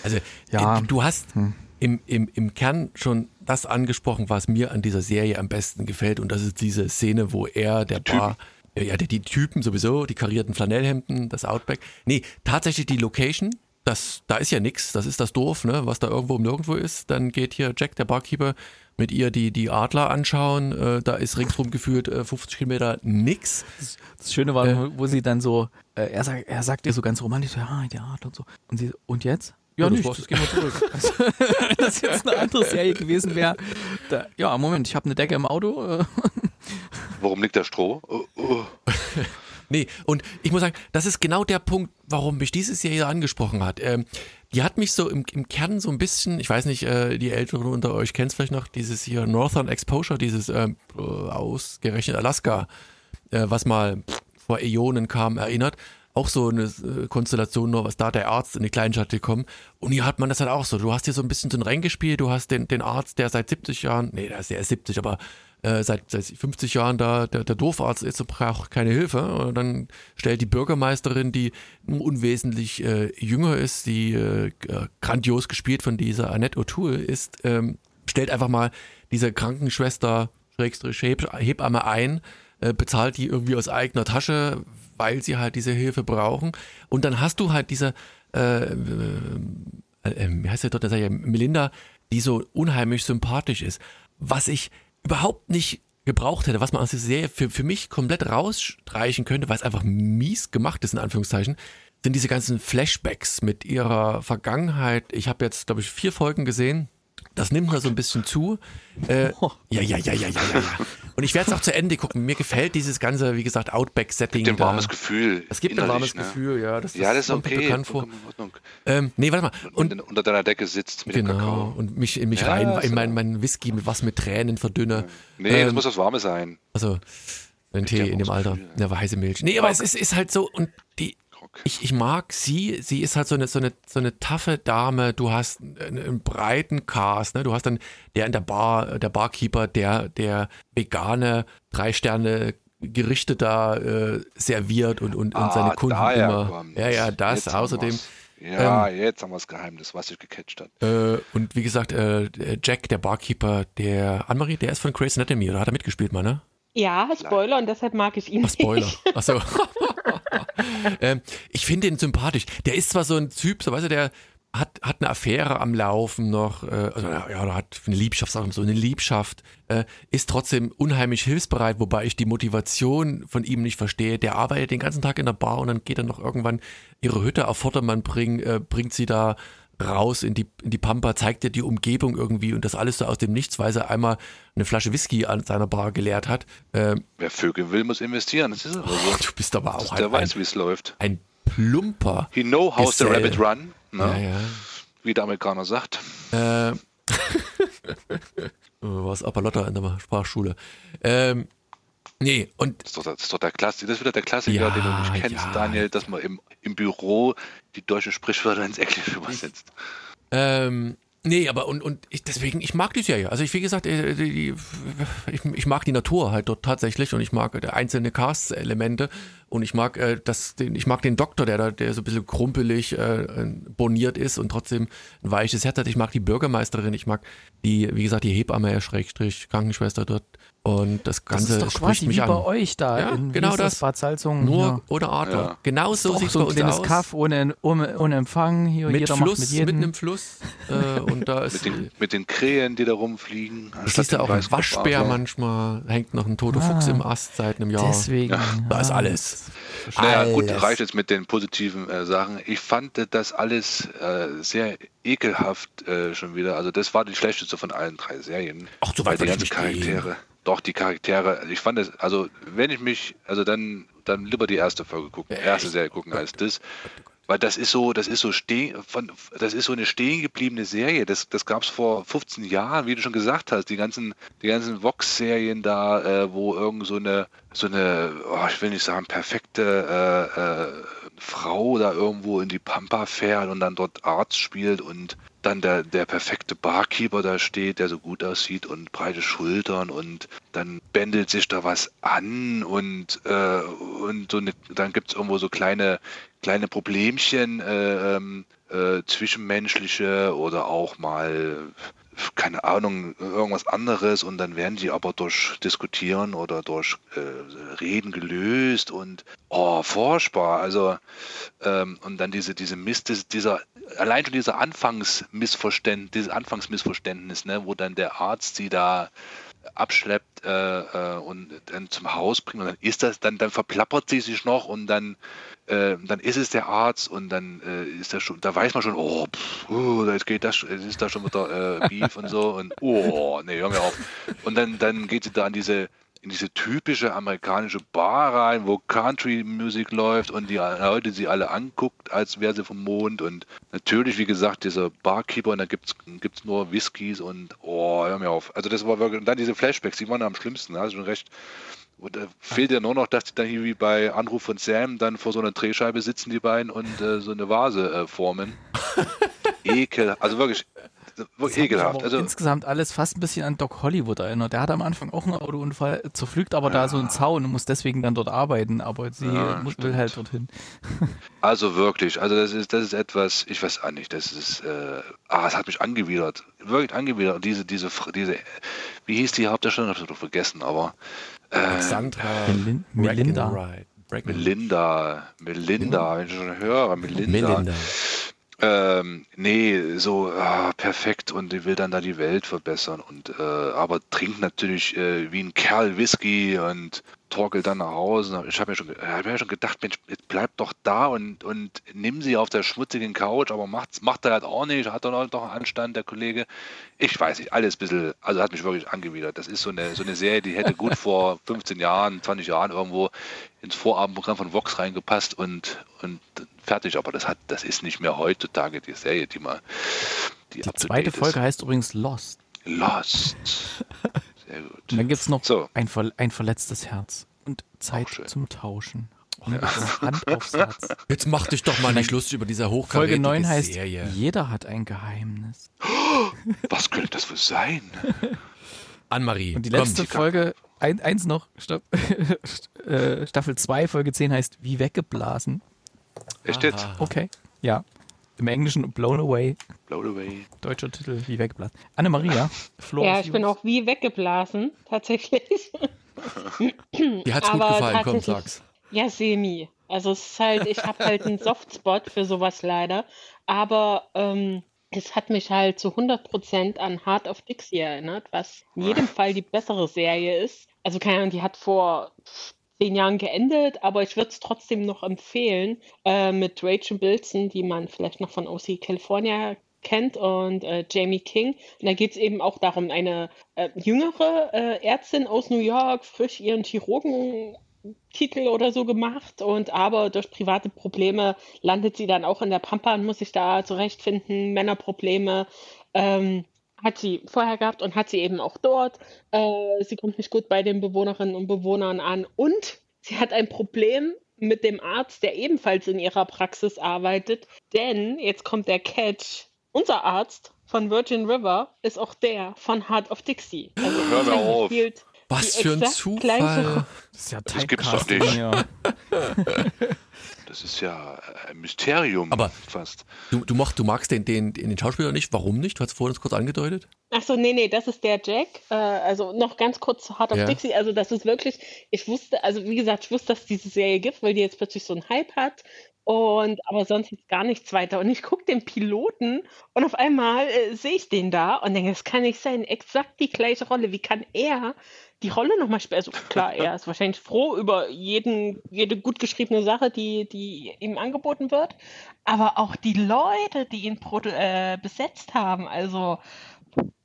Also Ja. du hast Hm. im, im, im Kern schon das angesprochen, was mir an dieser Serie am besten gefällt. Und das ist diese Szene, wo er, der. Bar, ja, die, die Typen sowieso, die karierten Flanellhemden, das Outback. Nee, tatsächlich die Location, das, da ist ja nix, das ist das Dorf, ne, was da irgendwo um nirgendwo ist. Dann geht hier Jack, der Barkeeper, mit ihr die, die Adler anschauen. Äh, da ist ringsrum gefühlt äh, 50 Kilometer nix. Das Schöne war, Äh. wo- sie dann so, äh, er, sagt, er sagt ihr so ganz romantisch, ah, der Adler und so. Und sie, und jetzt? Ja, Ja, das nicht, war's. das gehen wir zurück. Also, wenn das jetzt eine andere Serie gewesen wäre, da, ja, Moment, ich habe eine Decke im Auto. Äh, Warum liegt da Stroh? Oh, oh. Nee, und ich muss sagen, das ist genau der Punkt, warum mich diese Serie angesprochen hat. Ähm, die hat mich so im, im Kern so ein bisschen, ich weiß nicht, äh, die Älteren unter euch kennen es vielleicht noch, dieses hier Northern Exposure, dieses ähm, äh, ausgerechnet Alaska, äh, was mal vor Äonen kam, erinnert. Auch so eine äh, Konstellation, nur was da der Arzt in die Kleinstadt gekommen. Und hier hat man das halt auch so. Du hast hier so ein bisschen so ein Renngespiel, du hast den, den Arzt, der seit 70 Jahren, nee, der ist, ist 70, aber äh, seit, seit 50 Jahren da, der, der Dorfarzt ist und braucht keine Hilfe. Und dann stellt die Bürgermeisterin, die unwesentlich äh, jünger ist, die äh, grandios gespielt von dieser Annette O'Toole ist, ähm, stellt einfach mal diese Krankenschwester, Hebamme ein, äh, bezahlt die irgendwie aus eigener Tasche, weil sie halt diese Hilfe brauchen. Und dann hast du halt diese, äh, äh, äh, wie heißt der dort, der ja, Melinda, die so unheimlich sympathisch ist. Was ich überhaupt nicht gebraucht hätte, was man aus dieser Serie für, für mich komplett rausstreichen könnte, weil es einfach mies gemacht ist, in Anführungszeichen, sind diese ganzen Flashbacks mit ihrer Vergangenheit. Ich habe jetzt, glaube ich, vier Folgen gesehen. Das nimmt mir so ein bisschen zu. Äh, ja, ja, ja, ja, ja, ja, ja. Und ich werde es auch zu Ende gucken. Mir gefällt dieses ganze, wie gesagt, Outback-Setting. Dem da. warmes Gefühl. Es gibt ein warmes ne? Gefühl, ja. Das, Ja, das ist okay. bekannt vor. Ordnung. Ähm, nee, warte mal. Und, Und unter deiner Decke sitzt mit dem genau. Kakao. Und mich in mich Ja, rein, in mein, so. mein Whisky mit was mit Tränen verdünne. Nee, das Ähm, muss das Warme sein. Also, ein Tee ja in dem Alter. Gefühl, Ja, weiße Milch. Nee, aber es ist, ist halt so, und die, Grog. ich, ich mag sie, sie ist halt so eine, so eine, so eine taffe Dame, du hast einen, einen breiten Cast, ne? du hast dann der in der Bar, der Barkeeper, der, der vegane, drei Sterne Gerichte da äh, serviert und, und, und Ah, seine Kunden immer. kommt's. Ja, ja, das, Jetzt außerdem. Ja, Ähm, jetzt haben wir das Geheimnis, was sich gecatcht hat. Äh, und wie gesagt, äh, Jack, der Barkeeper, der Annemarie, der ist von Grey's Anatomy, oder hat er mitgespielt mal, ne? Ja, Spoiler, und deshalb mag ich ihn Ach, Spoiler. Achso. ähm, ich finde ihn sympathisch. Der ist zwar so ein Typ, so weißt du, der hat, hat eine Affäre am Laufen noch, äh, also, ja, oder hat eine Liebschaft, sagen wir so eine Liebschaft, äh, ist trotzdem unheimlich hilfsbereit, wobei ich die Motivation von ihm nicht verstehe. Der arbeitet den ganzen Tag in der Bar und dann geht er noch irgendwann ihre Hütte auf Vordermann bringen, äh, bringt sie da raus in die, in die Pampa, zeigt ihr die Umgebung irgendwie und das alles so aus dem Nichts, weil er einmal eine Flasche Whisky an seiner Bar geleert hat. Ähm, Wer Vögel will, muss investieren. Das ist aber so. du bist aber auch der ein, weiß, ein, wie es läuft. ein plumper. He know how's the rabbit run. Ne? Ja, ja. Wie der Amerikaner sagt. Äh, war es Appalotta in der Sprachschule. Ähm, nee, und Das ist doch, das ist doch der Klassiker. Das ist wieder der Klassiker, Ja, den du nicht kennst, ja. Daniel, dass man im, im Büro die deutschen Sprichwörter ins Englische übersetzt. ähm, nee, aber und, und ich, deswegen, ich mag die Serie. Also ich, wie gesagt, äh, die, die, ich, ich mag die Natur halt dort tatsächlich und ich mag äh, einzelne Cast-Elemente Und ich mag äh, das, den, ich mag den Doktor, der da, der so ein bisschen krumpelig äh, boniert ist und trotzdem ein weiches Herz hat. Ich mag die Bürgermeisterin, ich mag die, wie gesagt, die Hebamme, Schrägstrich, Krankenschwester dort. Und das Ganze das ist doch spricht quasi mich wie an. bei euch da Ja, in genau hieß das. Bad Salzungen. Nur ja. ohne Adler. Ja. Genau so sieht es so bei ein uns kleines aus. Kaff ohne, ohne, ohne Empfang. Hier, mit jeder Fluss, macht mit jedem. mitten im Fluss. Äh, und da ist, Mit den, mit den Krähen, die da rumfliegen. das siehst du dem auch ein. Waschbär manchmal, hängt noch ein toter Ah. Fuchs im Ast seit einem Jahr. Deswegen. Da ist ja. alles. Naja, gut, Alles. reicht jetzt mit den positiven äh, Sachen. Ich fand das alles äh, sehr ekelhaft äh, schon wieder. Also das war die schlechteste von allen drei Serien. Ach, so weit die ganzen nicht gehen. Doch, die Charaktere. Ich fand es, also wenn ich mich, also dann, dann lieber die erste Folge gucken, erste Serie gucken als das. Weil das ist so, das ist so stehen, von, das ist so eine stehen gebliebene Serie. Das, das gab es vor 15 Jahren, wie du schon gesagt hast. Die ganzen, die ganzen Vox-Serien da, äh, wo irgend so eine, so eine, oh, ich will nicht sagen perfekte äh, äh, Frau da irgendwo in die Pampa fährt und dann dort Arzt spielt und dann der, der perfekte Barkeeper da steht, der so gut aussieht und breite Schultern und dann bändelt sich da was an und, äh, und so eine, dann gibt es irgendwo so kleine, kleine Problemchen, äh, ähm, äh, zwischenmenschliche oder auch mal, keine Ahnung, irgendwas anderes und dann werden die aber durch Diskutieren oder durch äh, Reden gelöst und oh, furchtbar. Also ähm, und dann diese, diese Mist, dieser, allein schon dieser Anfangsmissverständnis, dieses Anfangsmissverständnis, ne, wo dann der Arzt sie da abschleppt äh, äh, und dann zum Haus bringt und dann ist das, dann, dann verplappert sie sich noch und dann, äh, dann ist es der Arzt und dann äh, ist das schon, da weiß man schon, oh, pff, uh, jetzt geht das, ist da schon wieder äh, Beef und so und oh, nee, hör mir auf. Und dann, dann geht sie da an diese in diese typische amerikanische Bar rein, wo Country Music läuft und die Leute sie alle anguckt, als wäre sie vom Mond. Und natürlich, wie gesagt, dieser Barkeeper, und da gibt es nur Whiskys und oh, hör mir auf. Also das war wirklich, und dann diese Flashbacks, die waren am schlimmsten, da hast du schon recht. Und da fehlt ja nur noch, dass die dann hier wie bei Anruf von Sam dann vor so einer Drehscheibe sitzen, die beiden, und äh, so eine Vase äh, formen. Ekel, also wirklich, wirklich ekelhaft. Also, insgesamt alles fast ein bisschen an Doc Hollywood erinnert. Der hat am Anfang auch einen Autounfall, zerpflügt aber da so einen Zaun und muss deswegen dann dort arbeiten, aber sie Ja, muss, will halt dorthin. Also wirklich, also das ist, das ist etwas, ich weiß auch nicht, das ist, äh, ah, es hat mich angewidert, wirklich angewidert. Und diese, diese, diese, wie hieß die Hauptdarstellerin, hab ich doch vergessen, aber äh, Sandra Melin- Melinda. Melinda, Melinda, wenn ich schon höre, Melinda. Melinda. Ähm, nee, so ah, perfekt und die will dann da die Welt verbessern und äh, aber trinkt natürlich äh, wie ein Kerl Whisky und torkelt dann nach Hause. Ich habe mir schon, hab mir schon gedacht, Mensch, jetzt bleib doch da und, und nimm sie auf der schmutzigen Couch, aber macht's, macht er halt auch nicht, hat er noch doch einen Anstand, der Kollege. Ich weiß nicht, alles ein bisschen, also hat mich wirklich angewidert. Das ist so eine, so eine Serie, die hätte gut vor 15 Jahren, 20 Jahren irgendwo ins Vorabendprogramm von Vox reingepasst und, und fertig. Aber das hat, das ist nicht mehr heutzutage die Serie, die man. Die, Die zweite Folge ist. heißt übrigens Lost. Lost. Sehr gut. Und dann gibt es noch So. ein, ver ein verletztes Herz und Zeit zum Tauschen. Und dann gibt's noch Hand aufs Herz. Jetzt mach dich doch mal nicht lustig über diese hochkarätige Folge 9 heißt Serie. Jeder hat ein Geheimnis. Was könnte das wohl sein? Anne-Marie, Und die komm. letzte Folge, ein, eins noch, Stopp, äh, Staffel 2, Folge 10 heißt Wie weggeblasen. Echt jetzt? Okay. Ja. Im Englischen Blown Away. Blow away. Deutscher Titel, Wie weggeblasen. Anne-Maria, Ja, ich bin auch wie weggeblasen, tatsächlich. Dir hat's gut Aber gefallen, komm, sag's. Ja, semi. Also es ist halt, ich habe halt einen Softspot für sowas leider. Aber ähm, es hat mich halt zu 100% an Heart of Dixie erinnert, was in jedem Fall die bessere Serie ist. Also keine Ahnung, die hat vor zehn Jahren geendet, aber ich würde es trotzdem noch empfehlen äh, mit Rachel Bilson, die man vielleicht noch von OC California kennt und äh, Jamie King. Und da geht es eben auch darum, eine äh, jüngere äh, Ärztin aus New York, frisch ihren Chirurgen Titel oder so gemacht und aber durch private Probleme landet sie dann auch in der Pampa und muss sich da zurechtfinden, Männerprobleme. Ähm, hat sie vorher gehabt und hat sie eben auch dort. Äh, sie kommt nicht gut bei den Bewohnerinnen und Bewohnern an und sie hat ein Problem mit dem Arzt, der ebenfalls in ihrer Praxis arbeitet, denn jetzt kommt der Catch. Unser Arzt von Virgin River ist auch der von Heart of Dixie. Also Hör mir auf. Was für ein gleiche Zufall. Das ist ja Das gibt's doch Typecasting nicht. Das ist ja ein Mysterium Aber- fast. Du, du, mocht, du magst den, den, den Schauspieler nicht. Warum nicht? Du hast vorhin kurz angedeutet. Achso, nee, nee, das ist der Jack. Äh, also noch ganz kurz zu Heart of Ja. Dixie. Also das ist wirklich, ich wusste, also wie gesagt, ich wusste, dass es diese Serie gibt, weil die jetzt plötzlich so einen Hype hat. Und aber sonst jetzt gar nichts weiter. Und ich gucke den Piloten und auf einmal äh, sehe ich den da und denke, das kann nicht sein. Exakt die gleiche Rolle. Wie kann er die Rolle nochmal spielen? Also klar, er ist wahrscheinlich froh über jeden, jede gut geschriebene Sache, die, die ihm angeboten wird. Aber auch die Leute, die ihn äh, besetzt haben, also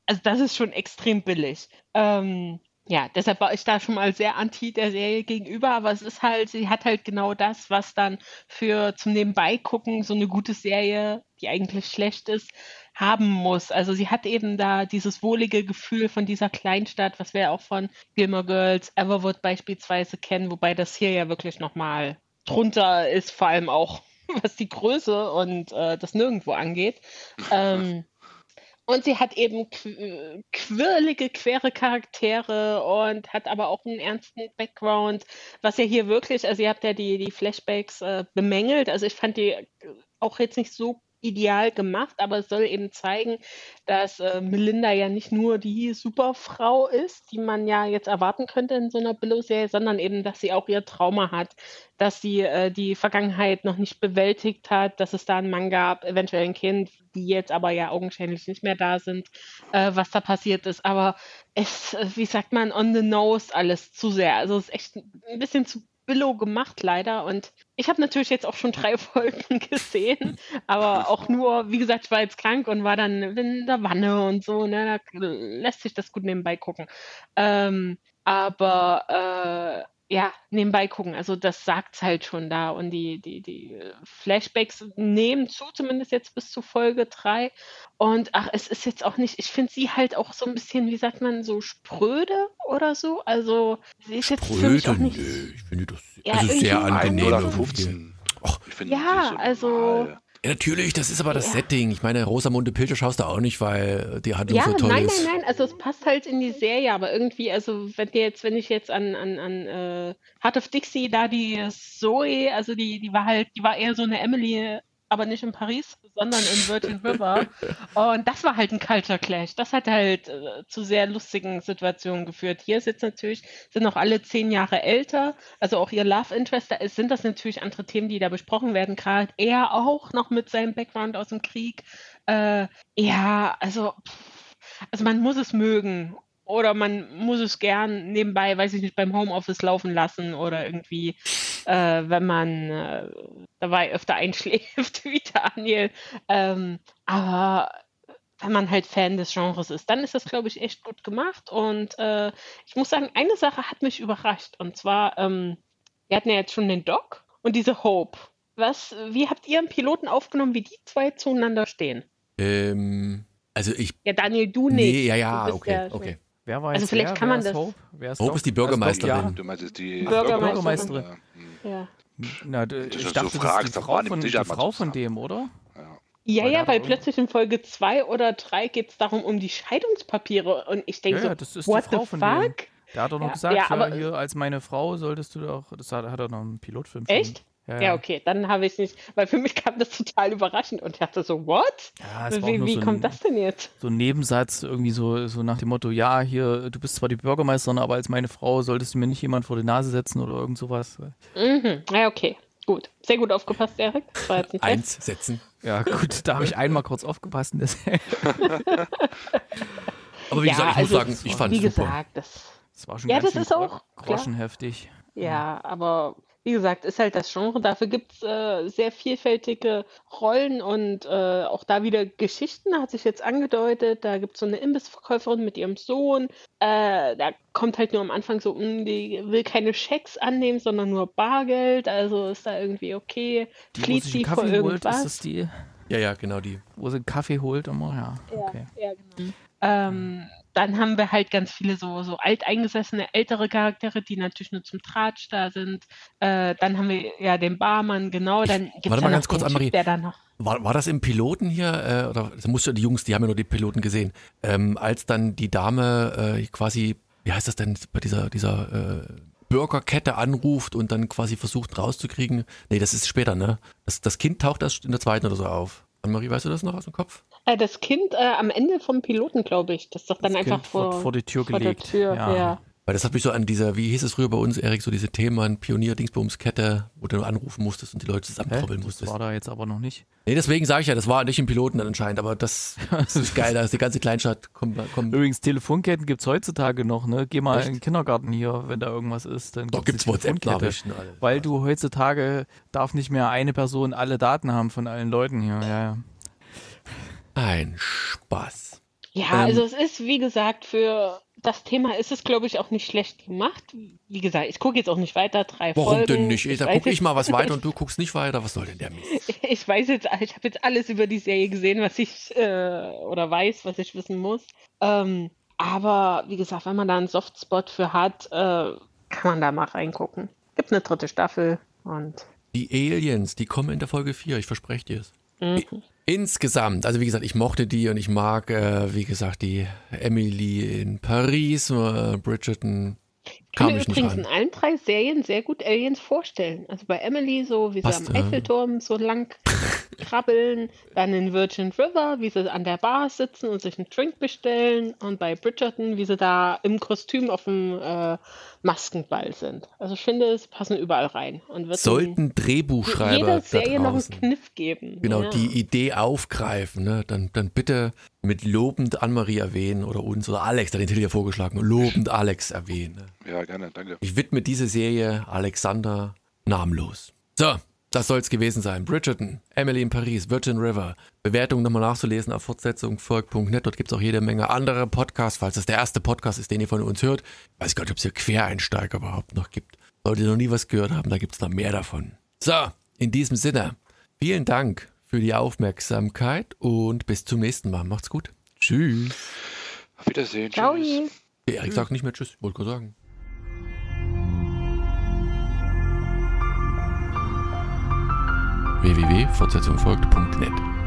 also das ist schon extrem billig. Ähm, ja, deshalb war ich da schon mal sehr anti der Serie gegenüber, aber es ist halt, sie hat halt genau das, was dann für zum Nebenbei gucken so eine gute Serie, die eigentlich schlecht ist, haben muss. Also sie hat eben da dieses wohlige Gefühl von dieser Kleinstadt, was wir auch von Gilmore Girls, Everwood beispielsweise kennen, wobei das hier ja wirklich nochmal drunter ist, vor allem auch was die Größe und äh, das Nirgendwo angeht. Ähm, und sie hat eben qu- quirlige, quere Charaktere und hat aber auch einen ernsten Background, was ja hier wirklich, also ihr habt ja die, die Flashbacks äh, bemängelt, also ich fand die auch jetzt nicht so ideal gemacht, aber es soll eben zeigen, dass äh, Melinda ja nicht nur die Superfrau ist, die man ja jetzt erwarten könnte in so einer Billow-Serie, sondern eben, dass sie auch ihr Trauma hat, dass sie äh, die Vergangenheit noch nicht bewältigt hat, dass es da einen Mann gab, eventuell ein Kind, die jetzt aber ja augenscheinlich nicht mehr da sind, äh, was da passiert ist. Aber es, äh, wie sagt man, on the nose alles zu sehr. Also es ist echt ein bisschen zu billow gemacht leider und ich habe natürlich jetzt auch schon drei Folgen gesehen, aber auch nur, wie gesagt, ich war jetzt krank und war dann in der Wanne und so, ne, da lässt sich das gut nebenbei gucken. Ähm, aber äh, ja, nebenbei gucken, also das sagt's halt schon da und die, die, die äh, Flashbacks nehmen zu, zumindest jetzt bis zu Folge 3 und ach, es ist jetzt auch nicht, ich finde sie halt auch so ein bisschen, wie sagt man, so spröde oder so, also sie ist jetzt für mich auch Spröde, nicht... nö, ich finde das Ja, also sehr angenehm. Oder irgendwie. 15. Och. Ich finde Ja, also- normal. Ja, natürlich, das ist aber das Ja. Setting. Ich meine, Rosamunde Pilcher schaust du auch nicht, weil die Handlung Ja, so toll nein, ist. nein, nein, also es passt halt in die Serie, aber irgendwie, also wenn dir jetzt, wenn ich jetzt an, an, an äh, Heart of Dixie, da die Zoe, also die, die war halt, die war eher so eine Emily, aber nicht in Paris, sondern in Virgin River. Und das war halt ein Culture Clash. Das hat halt äh, zu sehr lustigen Situationen geführt. Hier ist jetzt natürlich, sind noch alle zehn Jahre älter, also auch ihr Love Interest, da ist, sind das natürlich andere Themen, die da besprochen werden, gerade er auch noch mit seinem Background aus dem Krieg. Äh, ja, also, pff, also man muss es mögen. Oder man muss es gern nebenbei, weiß ich nicht, beim Homeoffice laufen lassen oder irgendwie, äh, wenn man äh, dabei öfter einschläft wie Daniel. Ähm, aber wenn man halt Fan des Genres ist, dann ist das, glaube ich, echt gut gemacht. Und äh, ich muss sagen, eine Sache hat mich überrascht. Und zwar, ähm, wir hatten ja jetzt schon den Doc und diese Hope. Was, wie habt ihr einen Piloten aufgenommen, wie die zwei zueinander stehen? Ähm, also ich. Ja, Daniel, du nicht. Nee, ja, ja, okay, okay. Wer war Also jetzt vielleicht wer? kann wer man ist das- Hope? Wer ist Hope Doc? ist die Also Doc, Bürgermeisterin. Du meinst die Bürgermeisterin. Ja. Ja. Na, d- Das ich ist dachte, so das fragst, ist die Frau von, die Frau von dem, oder? Ja, Weil ja, weil plötzlich in Folge 2 oder 3 geht es darum um die Scheidungspapiere und ich denke Ja, ja, so, das ist what die Frau the von fuck? dem. Der hat doch noch Ja, gesagt, ja, ja, aber- hier als meine Frau solltest du doch, das hat, hat er noch einen Pilotfilm. schon. Echt? Ja, Ja, okay, dann habe ich nicht, weil für mich kam das total überraschend und ich dachte so, what? Ja, es wie wie so kommt ein, das denn jetzt? so ein Nebensatz, irgendwie so, so nach dem Motto, ja, hier, du bist zwar die Bürgermeisterin, aber als meine Frau solltest du mir nicht jemand vor die Nase setzen oder irgend sowas. Mhm. Ja, okay, gut. Sehr gut aufgepasst, Erik. Test. Eins setzen. Ja, gut, da habe ich einmal kurz aufgepasst. Aber wie Ja, gesagt, ich also, muss sagen, ich fand es super. gesagt, das, das war schon Ja, ganz das ist auch, groschenheftig. ja, aber wie gesagt, ist halt das Genre. Dafür gibt es äh, sehr vielfältige Rollen und äh, auch da wieder Geschichten, hat sich jetzt angedeutet. Da gibt es so eine Imbissverkäuferin mit ihrem Sohn. Äh, da kommt halt nur am Anfang so, um, die will keine Schecks annehmen, sondern nur Bargeld. Also ist da irgendwie okay. Die, Flieht sie vor Kaffee holt, ist irgendwas? das die, Ja, ja, genau die. wo sie Kaffee holt immer? Ja, okay. Ja, genau. Ähm, dann haben wir halt ganz viele so, so alteingesessene, ältere Charaktere, die natürlich nur zum Tratsch da sind. Äh, dann haben wir ja den Barmann, genau. Dann gibt's warte mal ganz kurz, Annemarie. War, war das im Piloten hier, äh, oder das musst du die Jungs, die haben ja nur die Piloten gesehen, ähm, als dann die Dame äh, quasi wie heißt das denn, bei dieser, dieser äh, Burgerkette anruft und dann quasi versucht rauszukriegen. Nee, das ist später, ne? Das, das Kind taucht erst in der zweiten oder so auf. Anne-Marie, weißt du das noch aus dem Kopf? Äh, das Kind äh, am Ende vom Piloten, glaube ich. Das ist doch dann Das einfach Kind vor, vor, die Tür vor gelegt. der Tür. ja. Ja. Weil das hat mich so an dieser, wie hieß es früher bei uns, Erik, so diese Themen, Pionier-Dingsbums-Kette, wo du anrufen musstest und die Leute Hä? zusammentrobbeln Das musstest. war da jetzt aber noch nicht. Nee, deswegen sage ich ja, das war nicht im Piloten dann anscheinend, aber das, das ist geil, da ist die ganze Kleinstadt kommt, kommt Übrigens, Telefonketten gibt's heutzutage noch, ne? Geh mal Echt? in den Kindergarten hier, wenn da irgendwas ist. Dann gibt's gibt's die Telefonkette. WhatsApp-Nachrichten. Weil du heutzutage darf nicht mehr eine Person alle Daten haben von allen Leuten hier. Ja, ja. Ein Spaß. Ja, Ähm, also es ist, wie gesagt, für das Thema ist es, glaube ich, auch nicht schlecht gemacht. Wie gesagt, ich gucke jetzt auch nicht weiter, drei Warum Folgen. denn nicht? Da weiß guck ich mal was weiter und du guckst nicht weiter. Was soll denn der Mist? Ich weiß jetzt, ich habe jetzt alles über die Serie gesehen, was ich äh, oder weiß, was ich wissen muss. Ähm, aber wie gesagt, wenn man da einen Softspot für hat, äh, kann man da mal reingucken. Gibt eine dritte Staffel und Die Aliens, die kommen in der Folge 4, ich verspreche dir es. Mhm. Insgesamt, also wie gesagt, ich mochte die und ich mag, äh, wie gesagt, die Emily in Paris, äh, Bridgerton, Ich kann kam mir übrigens in allen drei Serien sehr gut Aliens vorstellen. Also bei Emily so, wie sie Passt, am ja. Eiffelturm so lang krabbeln, dann in Virgin River, wie sie an der Bar sitzen und sich einen Drink bestellen und bei Bridgerton, wie sie da im Kostüm auf dem äh, Maskenball sind. Also ich finde, es passen überall rein und wird Sollten Drehbuchschreiber jeder Serie noch einen Kniff geben. genau ja. die Idee aufgreifen, ne? dann, dann bitte mit lobend Annemarie erwähnen oder uns oder Alex, der hat den Titel ja vorgeschlagen, lobend Alex erwähnen. Ne? Ja, gerne, danke. Ich widme diese Serie Alexander namenlos. So, das soll's gewesen sein. Bridgerton, Emily in Paris, Virgin River. Bewertung nochmal nachzulesen auf Fortsetzung volk.net. Dort gibt's auch jede Menge andere Podcasts, falls das der erste Podcast ist, den ihr von uns hört. Weiß gar nicht, ob es hier Quereinsteiger überhaupt noch gibt. Solltet ihr noch nie was gehört haben, da gibt's noch mehr davon. So, in diesem Sinne, vielen Dank für die Aufmerksamkeit und bis zum nächsten Mal. Macht's gut. Tschüss. Auf Wiedersehen. Ciao. Tschüss. Erik sagt nicht mehr Tschüss, wollte gerade sagen. www.fortsetzungfolgt.net